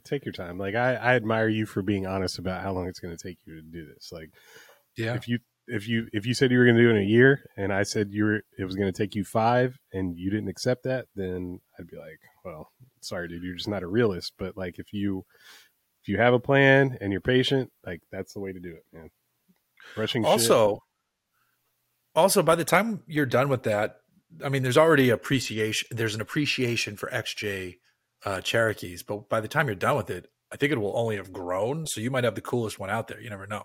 take your time. Like I, I admire you for being honest about how long it's going to take you to do this. Like, yeah, if you if you if you said you were going to do it in a year, and I said you were it was going to take you five, and you didn't accept that, then I'd be like, well, sorry, dude, you're just not a realist. But like, if you if you have a plan and you're patient, like that's the way to do it, man. Rushing also. Shit. Also, by the time you're done with that, I mean, there's already appreciation. There's an appreciation for XJ uh, Cherokees, but by the time you're done with it, I think it will only have grown. So you might have the coolest one out there. You never know.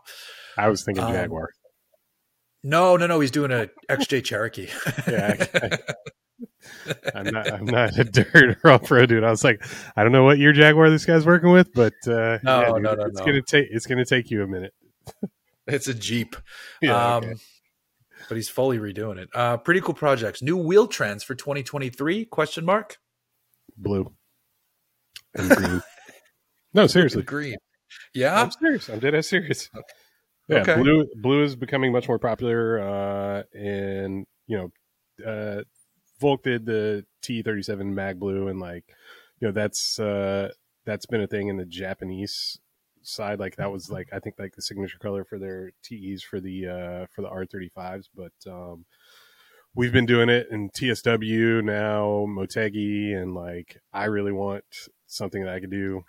I was thinking um, Jaguar. No, no, no. He's doing a XJ Cherokee. yeah, I, I'm not. I'm not a dirt or off road dude. I was like, I don't know what year Jaguar this guy's working with, but uh, No, yeah, dude, no, no, it's no. gonna take. It's gonna take you a minute. It's a Jeep. Yeah, um, okay. but he's fully redoing it. Uh, pretty cool projects. New wheel trends for 2023? Question mark. blue and green. no, seriously. green. Yeah. I'm serious. I'm dead ass serious. Yeah, Okay. blue blue is becoming much more popular, uh, and you know, uh, Volk did the TE37 Mag Blue, and like, you know, that's uh, that's been a thing in the Japanese side. Like that was like I think like the signature color for their TEs for the uh, for the R35s, but um, we've been doing it in TSW now, Motegi, and like I really want something that I could do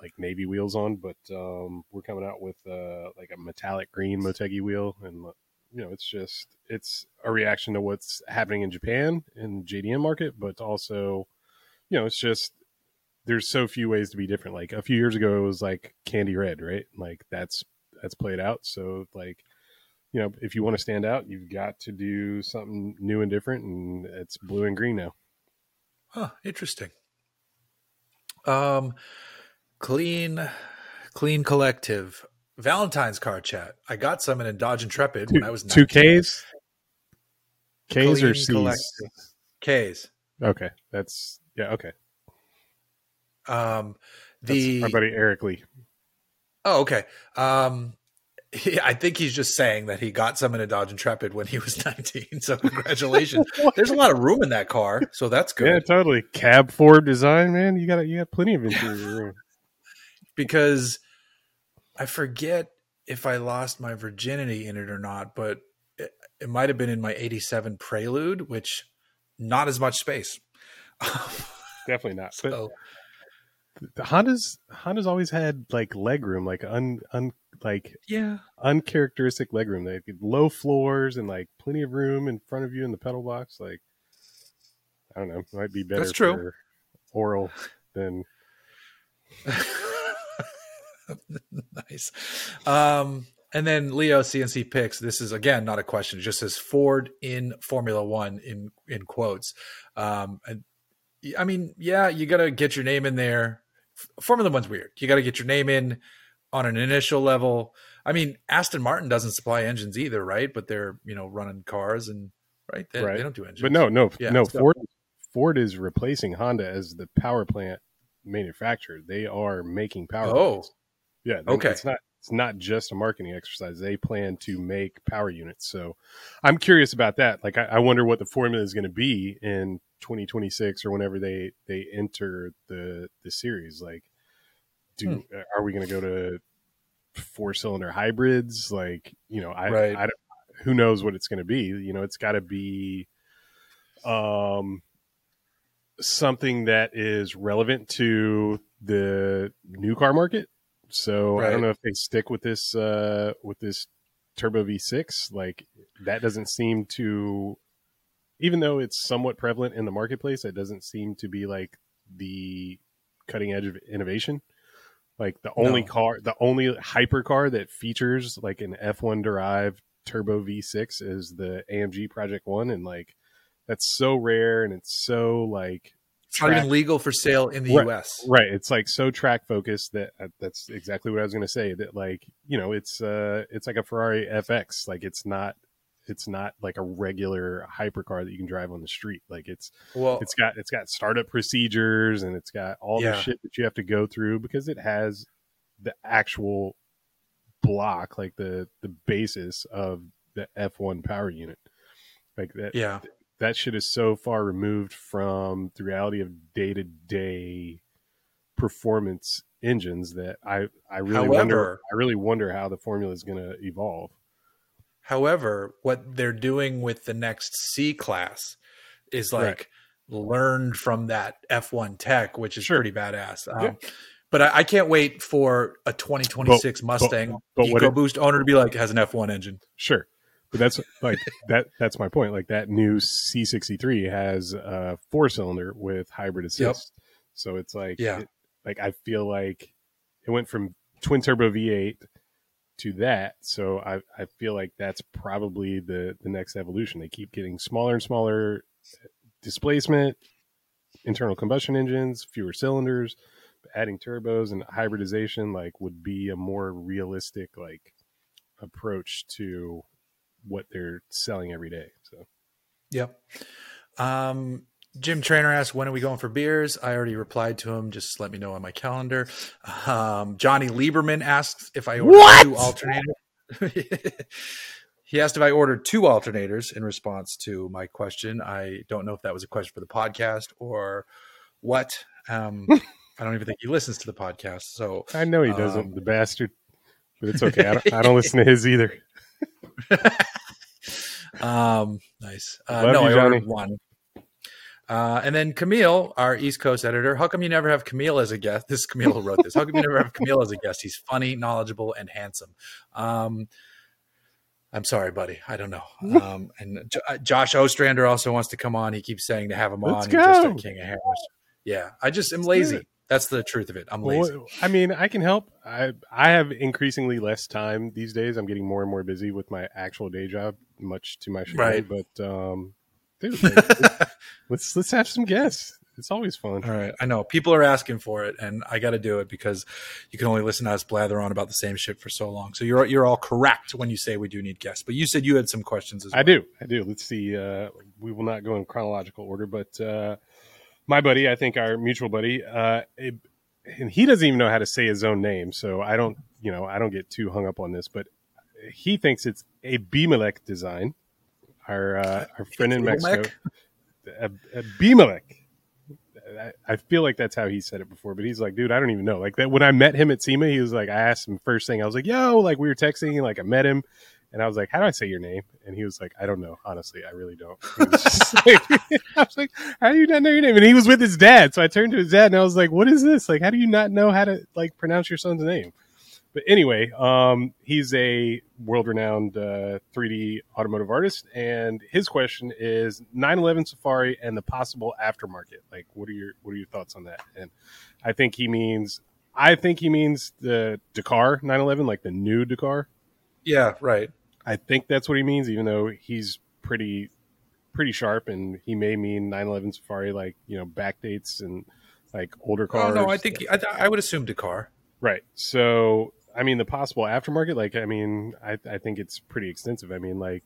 like navy wheels on, but um, we're coming out with uh, like a metallic green Motegi wheel, and you know, it's just it's a reaction to what's happening in Japan in JDM market, but also, you know, it's just there's so few ways to be different. Like a few years ago, it was like candy red, right? Like that's that's played out. So like, you know, if you want to stand out, you've got to do something new and different, and it's blue and green now. Huh, interesting. Um, clean, clean collective. Valentine's card chat. I got some in a Dodge Intrepid when I was two 19. Ks, Ks or Cs? collective. Ks. Okay, that's yeah. Okay, Um, that's the my buddy Eric Lee. oh, okay. Um, he, I think he's just saying that he got some in a Dodge Intrepid when he was 19. So congratulations. There's a lot of room in that car, so that's good. Yeah, totally. Cab forward design, man. You got you got plenty of interior room. because I forget if I lost my virginity in it or not, but it, it might have been in my 87 Prelude, which not as much space. Definitely not. So, Honda's Honda's always had like leg room, like un un like yeah. uncharacteristic leg room. They had low floors and like plenty of room in front of you in the pedal box. Like I don't know, might be better That's true. for oral than nice. Um, and then Leo CNC picks. This is again not a question. It just says Ford in Formula One in in quotes. Um, and I mean, yeah, you got to get your name in there. Formula One's weird. You got to get your name in on an initial level. I mean, Aston Martin doesn't supply engines either, right? But they're you know running cars and right. They, Right. they don't do engines. But no, no, Yeah, no. so- Ford Ford is replacing Honda as the power plant manufacturer. They are making power. Oh. plants. yeah. they- Okay. It's not. It's not just a marketing exercise. They plan to make power units. So, I'm curious about that. Like, I, I wonder what the formula is going to be in 2026 or whenever they they enter the the series. Like, do Hmm. are we going to go to four cylinder hybrids? Like, you know, I, Right. I don't- who knows what it's going to be. You know, it's got to be um, something that is relevant to the new car market. So I don't know if they stick with this uh, with this turbo V6. Like that doesn't seem to, even though it's somewhat prevalent in the marketplace, it doesn't seem to be like the cutting edge of innovation. Like the only No. car, the only hypercar that features like an F1 derived turbo V6 is the AMG Project One, and like that's so rare and it's so like it's not even legal for sale in the Right. U.S. right. It's like so track focused that uh, that's exactly what I was going to say. That like you know it's uh it's like a Ferrari FXX. Like it's not it's not like a regular hypercar that you can drive on the street. Like it's Well, it's got it's got startup procedures and it's got all the shit that you have to go through because it has the actual block like the the basis of the F1 power unit like that yeah. that shit is so far removed from the reality of day-to-day performance engines that I I really wonder I really wonder how the formula is going to evolve. However, what they're doing with the next C class is like Right. learned from that F1 tech, which is Sure. pretty badass. Um, Yeah. But I, I can't wait for a 2026 Mustang but it- EcoBoost owner to be like, has an F1 engine. Sure. But that's like that that's my point. Like that new C63 has a four cylinder with hybrid assist. So it's like Yeah. it- like I feel like it went from twin turbo V8 to that. So I I feel like that's probably the the next evolution. They keep getting smaller and smaller displacement, internal combustion engines, fewer cylinders, adding turbos and hybridization like would be a more realistic like approach to what they're selling every day. So, yep. Um, Jim Trainer asked, "When are we going for beers?" I already replied to him. Just let me know on my calendar. Um, Johnny Lieberman asks if I ordered What? two alternators. he asked if I ordered two alternators in response to my question. I don't know if that was a question for the podcast or what. Um, I don't even think he listens to the podcast. So I know he doesn't, Um, the bastard, but it's okay. I don't, I don't listen to his either. Um, nice. Uh, no, you, I Johnny. ordered one. Uh, and then Kamil, our East Coast editor, how come you never have Kamil as a guest? This is Kamil who wrote this. How come you never have Kamil as a guest? He's funny, knowledgeable, and handsome. Um, I'm sorry, buddy. I don't know. Um, and J- uh, Josh Ostrander also wants to come on. He keeps saying to have him Let's on. He's just a go. king of hammers. Yeah, I just am lazy. That's the truth of it. I'm lazy. Well, I mean, I can help. I I have increasingly less time these days. I'm getting more and more busy with my actual day job, much to my chagrin. Right. But um, dude, let's let's have some guests. It's always fun. All right, I know people are asking for it, and I got to do it because you can only listen to us blather on about the same shit for so long. So you're you're all correct when you say we do need guests. But you said you had some questions as well. I do. I do. Let's see. Uh, we will not go in chronological order, but uh, my buddy, I think our mutual buddy, uh, it- and he doesn't even know how to say his own name, so I don't, you know, I don't get too hung up on this, but he thinks it's a Bimelech design. Our uh, our friend in Mexico, a, a I, I feel like that's how he said it before, but he's like, dude, I don't even know. Like that when I met him at SEMA, he was like, I asked him first thing, I was like, yo, like we were texting, like I met him, and I was like, how do I say your name? And he was like, I don't know, honestly, I really don't. Was like- I was like, how do you not know your name? And he was with his dad, so I turned to his dad and I was like, what is this? Like, how do you not know how to like pronounce your son's name? But anyway, um, he's a world-renowned uh, 3D automotive artist, and his question is 911 Safari and the possible aftermarket. Like, what are your what are your thoughts on that? And I think he means, I think he means the Dakar 911, like the new Dakar. Yeah, right. I think that's what he means, even though he's pretty pretty sharp, and he may mean 911 Safari, like you know, backdates and like older Oh cars. no, I think I, I would assume Dakar. Right. So, I mean, the possible aftermarket, like, I mean, I, I think it's pretty extensive. I mean, like,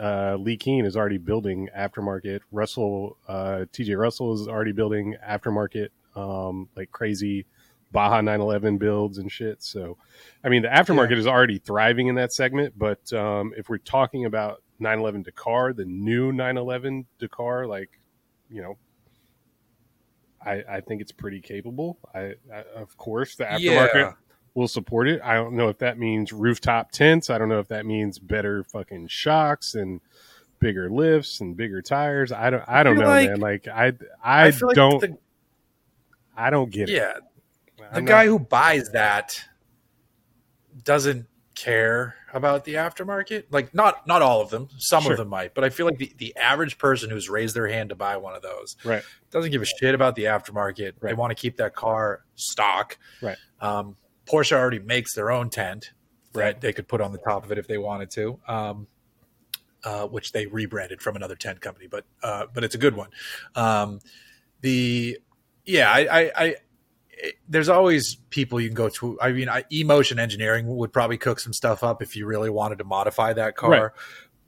uh, Leh Keen is already building aftermarket. Russell, uh, TJ Russell is already building aftermarket, um, like crazy Baja 911 builds and shit. So, I mean, the aftermarket is already thriving in that segment. But um, if we're talking about 911 Dakar, the new 911 Dakar, like, you know, I, I think it's pretty capable. I, I of course the aftermarket Yeah. Will support it. I don't know if that means rooftop tents. I don't know if that means better fucking shocks and bigger lifts and bigger tires. I don't I don't feel know, like- man. Like I I, like don't the- I don't get it. yeah, the guy not- who buys that doesn't care about the aftermarket. Like not not all of them. Some Sure. of them might, but I feel like the, the average person who's raised their hand to buy one of those right. doesn't give a shit about the aftermarket. They want to keep that car stock. Right. Um, Porsche already makes their own tent Right. they could put on the top of it if they wanted to. Um, uh, which they rebranded from another tent company, but uh, but it's a good one. Um, the yeah, I, I, I it, there's always people you can go to. I mean, I, emotion engineering would probably cook some stuff up if you really wanted to modify that car. Right.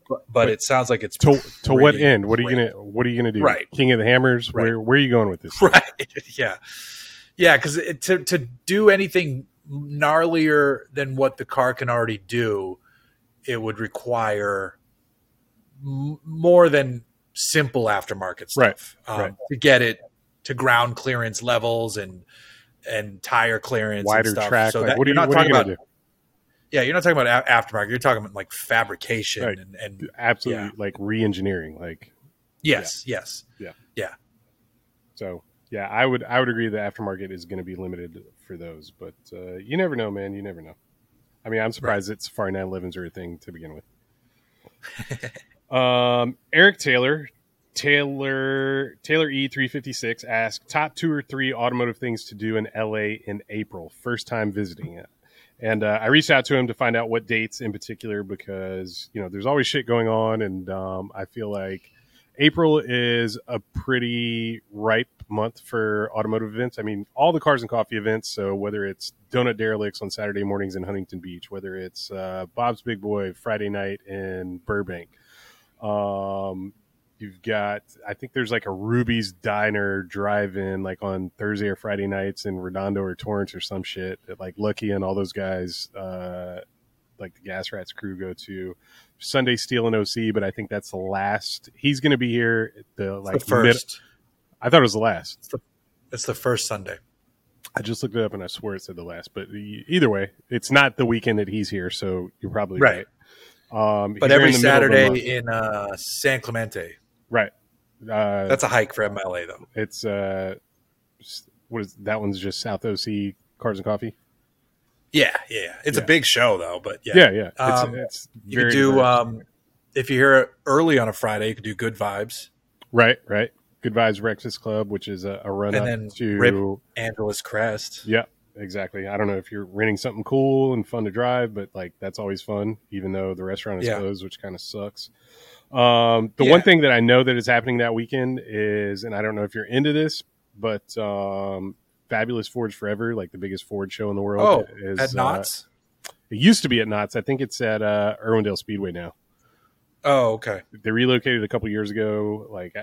But, but But it sounds like it's To to what end? What are you gonna What are you gonna do? Right. King of the Hammers. Right. Where Where are you going with this? right yeah yeah because to, to do anything gnarlier than what the car can already do it would require m- more than simple aftermarket Right, stuff um, right. to get it to ground clearance levels and and tire clearance Wider and stuff. track. so like, that, what are you're not talking you about do? yeah you're not talking about a- aftermarket you're talking about like fabrication Right. and, and Absolutely, Yeah. like re-engineering. Like yes yes yeah, yeah. so. Yeah, I would I would agree the aftermarket is going to be limited for those, but uh, you never know, man. You never know. I mean, I'm surprised that Safari 911s are a thing to begin with. um, Eric Taylor, Taylor Taylor E three fifty six asked top two or three automotive things to do in LA in April. First time visiting it, and uh, I reached out to him to find out what dates in particular because you know there's always shit going on, and um, I feel like April is a pretty ripe month for automotive events. I mean, all the cars and coffee events. So whether it's Donut Derelicts on Saturday mornings in Huntington Beach, whether it's uh, Bob's Big Boy Friday night in Burbank, um, you've got I think there's like a Ruby's Diner drive-in like on Thursday or Friday nights in Redondo or Torrance or some shit that like Lucky and all those guys, uh, like the Gas Rats crew go to. Sunday Steel and OC, but I think that's the last. He's going to be here. The like the first. I thought it was the last. It's the, it's the first Sunday. I just looked it up and I swear it said the last. But either way, it's not the weekend that he's here, so you're probably Right. right. Um, But every in the middle of the month. Saturday in uh, San Clemente. right? Uh, That's a hike for MLA though. it's uh, what is that one's just South OC Cars and Coffee. Yeah, yeah. It's Yeah. a big show though, but yeah. Yeah, yeah. It's, Um, it's You could do um, if you're here early on a Friday, you could do Good Vibes, right, right. Good Vibes Breakfast Club, which is a, a run And up to Rip- Angeles Crest. Yeah, exactly. I don't know if you're renting something cool and fun to drive, but like that's always fun, even though the restaurant is Yeah. closed, which kind of sucks. Um, the Yeah. one thing that I know that is happening that weekend is, and I don't know if you're into this, but um, Fabulous Fords Forever, like the biggest Ford show in the world, Oh, is at uh, it used to be at Knott's. I think it's at uh, Irwindale Speedway now. Oh, okay. They relocated a couple years ago, like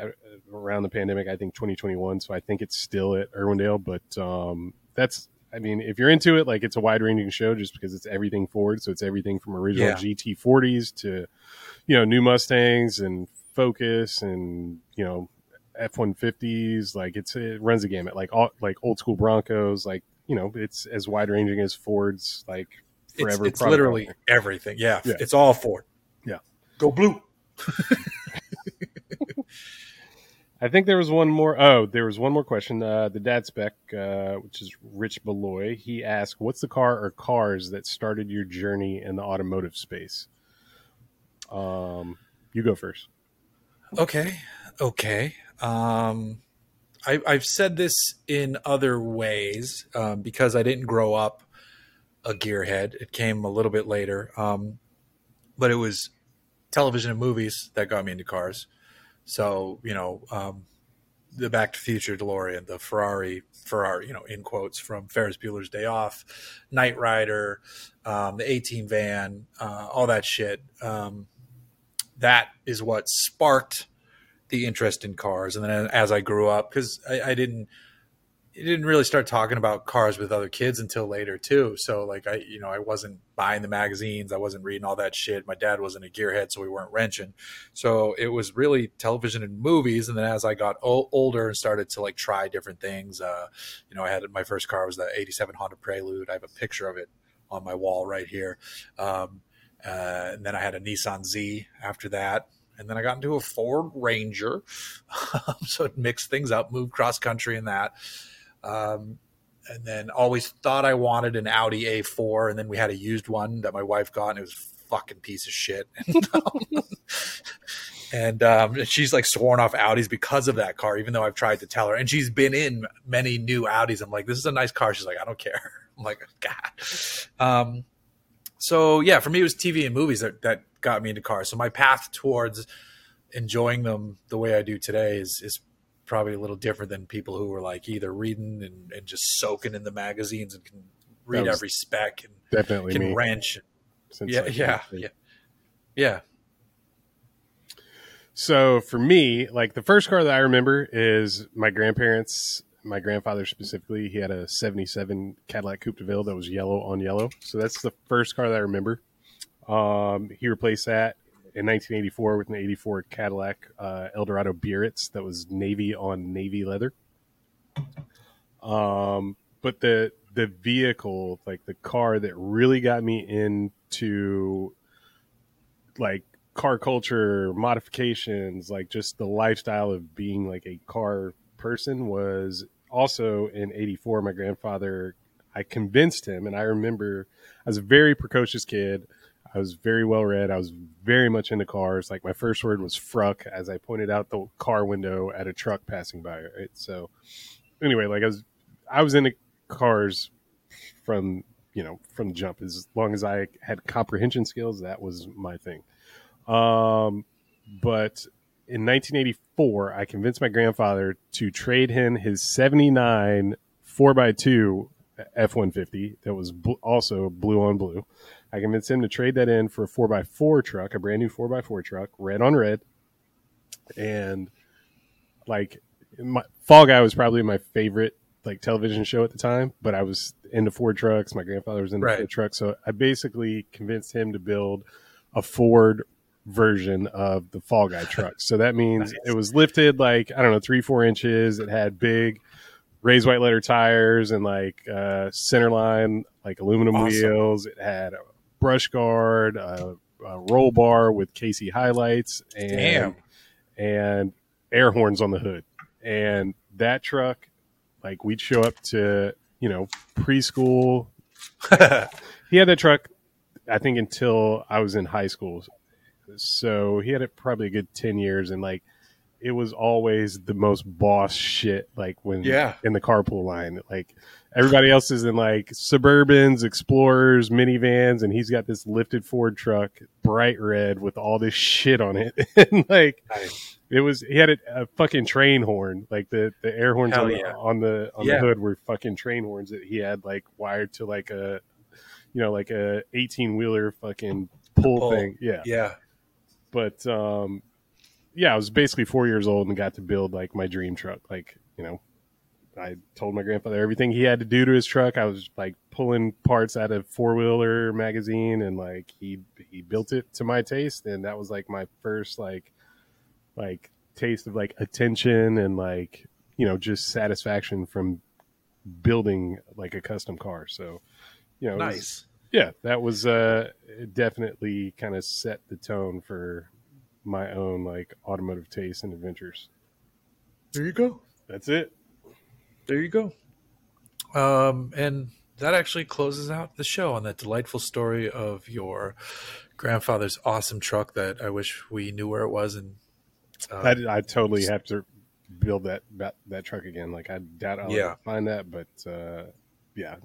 around the pandemic. I think 2021. So I think it's still at Irwindale. But um, that's, I mean, if you're into it, like it's a wide ranging show just because it's everything Ford. So it's everything from original Yeah. GT40s to, you know, new Mustangs and Focus and you know F150s. Like it's it runs the gamut. Like all like old school Broncos. Like you know, it's as wide ranging as Ford's. Like forever. it's product literally everything. Yeah, Yeah. it's all Ford. Yeah. Go blue. I think there was one more. Oh, there was one more question. Uh, the dad spec, uh, which is Rich Beloy, he asked, "What's the car or cars that started your journey in the automotive space?" Um, you go first. Okay. Okay. Um, I, I've said this in other ways um, because I didn't grow up a gearhead. It came a little bit later. Um, but it was television and movies that got me into cars. So, you know, um, the Back to the Future DeLorean, the Ferrari, Ferrari, you know, in quotes from Ferris Bueller's Day Off, Knight Rider, um, the A-Team van, uh, all that shit. Um, that is what sparked the interest in cars. And then as I grew up, because I, I didn't, I didn't really start talking about cars with other kids until later too. So like I, you know, I wasn't buying the magazines, I wasn't reading all that shit. My dad wasn't a gearhead, so we weren't wrenching. So it was really television and movies. And then as I got o- older and started to like try different things, uh, you know, I had my first car was the '87 Honda Prelude. I have a picture of it on my wall right here. Um, uh, and then I had a Nissan Z after that. And then I got into a Ford Ranger. so it mixed things up, moved cross country in that. Um, and then always thought I wanted an Audi A4. And then we had a used one that my wife got, and it was a fucking piece of shit. and um, she's like sworn off Audis because of that car, even though I've tried to tell her. And she's been in many new Audis. I'm like, this is a nice car. She's like, I don't care. I'm like, God. Um, so yeah, for me, it was TV and movies that, that got me into cars. So my path towards enjoying them the way I do today is is probably a little different than people who were like either reading and, and just soaking in the magazines and can read every spec and Definitely can me. wrench. since, Yeah, like, yeah, yeah, yeah. So for me, like the first car that I remember is my grandparents, my grandfather specifically. He had a '77 Cadillac Coupe de Ville that was yellow on yellow. So that's the first car that I remember. Um, he replaced that in 1984 with an '84 Cadillac uh, Eldorado Biarritz that was navy on navy leather. Um, but the the vehicle, like the car that really got me into like car culture modifications like just the lifestyle of being like a car person was also in 84 my grandfather i convinced him and i remember i was a very precocious kid i was very well read. I was very much into cars. Like my first word was fruck as i pointed out the car window at a truck passing by right? So anyway like i was i was into cars from you know from the jump. As long as i had comprehension skills that was my thing. Um, but in 1984, I convinced my grandfather to trade him his 79 4x2 F 150 that was bl- also blue on blue. I convinced him to trade that in for a 4x4 truck, a brand new 4x4 truck, red on red. And like, my, Fall Guy was probably my favorite like television show at the time, but I was into Ford trucks. My grandfather was into Right. Ford trucks. So I basically convinced him to build a Ford version of the Fall Guy truck. So that means Nice. it was lifted like, I don't know, three, four inches. It had big raised white letter tires and like uh, center line, like aluminum Awesome. wheels. It had a brush guard, a, a roll bar with KC highlights, and Damn. and air horns on the hood. And that truck, like we'd show up to, you know, preschool. He had that truck, I think, until I was in high school. So he had it probably a good 10 years. And like, it was always the most boss shit, like when Yeah. in the carpool line. Like, everybody else is in like Suburbans, Explorers, minivans, and he's got this lifted Ford truck, bright red with all this shit on it. and like, Nice. it was he had a, a fucking train horn, like the the air horns on, yeah. the, on the on Yeah. the hood were fucking train horns that he had like wired to like a you know like a eighteen wheeler fucking pull, Pull. thing. Yeah, yeah. but um, yeah, I was basically four years old and got to build like my dream truck. Like you know, I told my grandfather everything he had to do to his truck. I was like pulling parts out of four wheeler magazine, and like he he built it to my taste, and that was like my first like like taste of like attention and like you know just satisfaction from building like a custom car. So you know, it was- Nice. yeah, that was uh, definitely kind of set the tone for my own like automotive taste and adventures. There you go. That's it. There you go. Um, and that actually closes out the show on that delightful story of your grandfather's awesome truck that I wish we knew where it was. And uh, I, I totally have to build that that, that truck again. Like I doubt I'll Yeah. find that, but uh, yeah,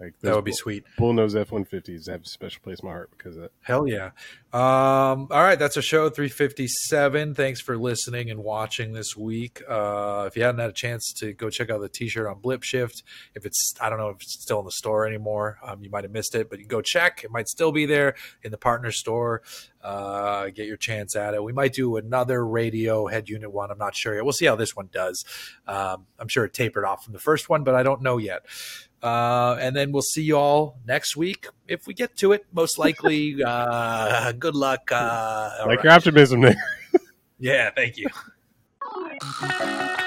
like that would be bull, sweet. bullnose F one fifties have a special place in my heart because of that. Hell yeah. Um, all right, that's our show 357. Thanks for listening and watching this week. Uh, if you hadn't had a chance to go check out the t-shirt on Blipshift, if it's I don't know if it's still in the store anymore, um, you might have missed it, but you can go check. It might still be there in the partner store. Uh, get your chance at it. We might do another radio head unit one. I'm not sure yet. We'll see how this one does. Um, I'm sure it tapered off from the first one, but I don't know yet. Uh, and then we'll see you all next week if we get to it. Most likely. Uh, good luck. Uh, like right. your optimism there. Yeah, thank you.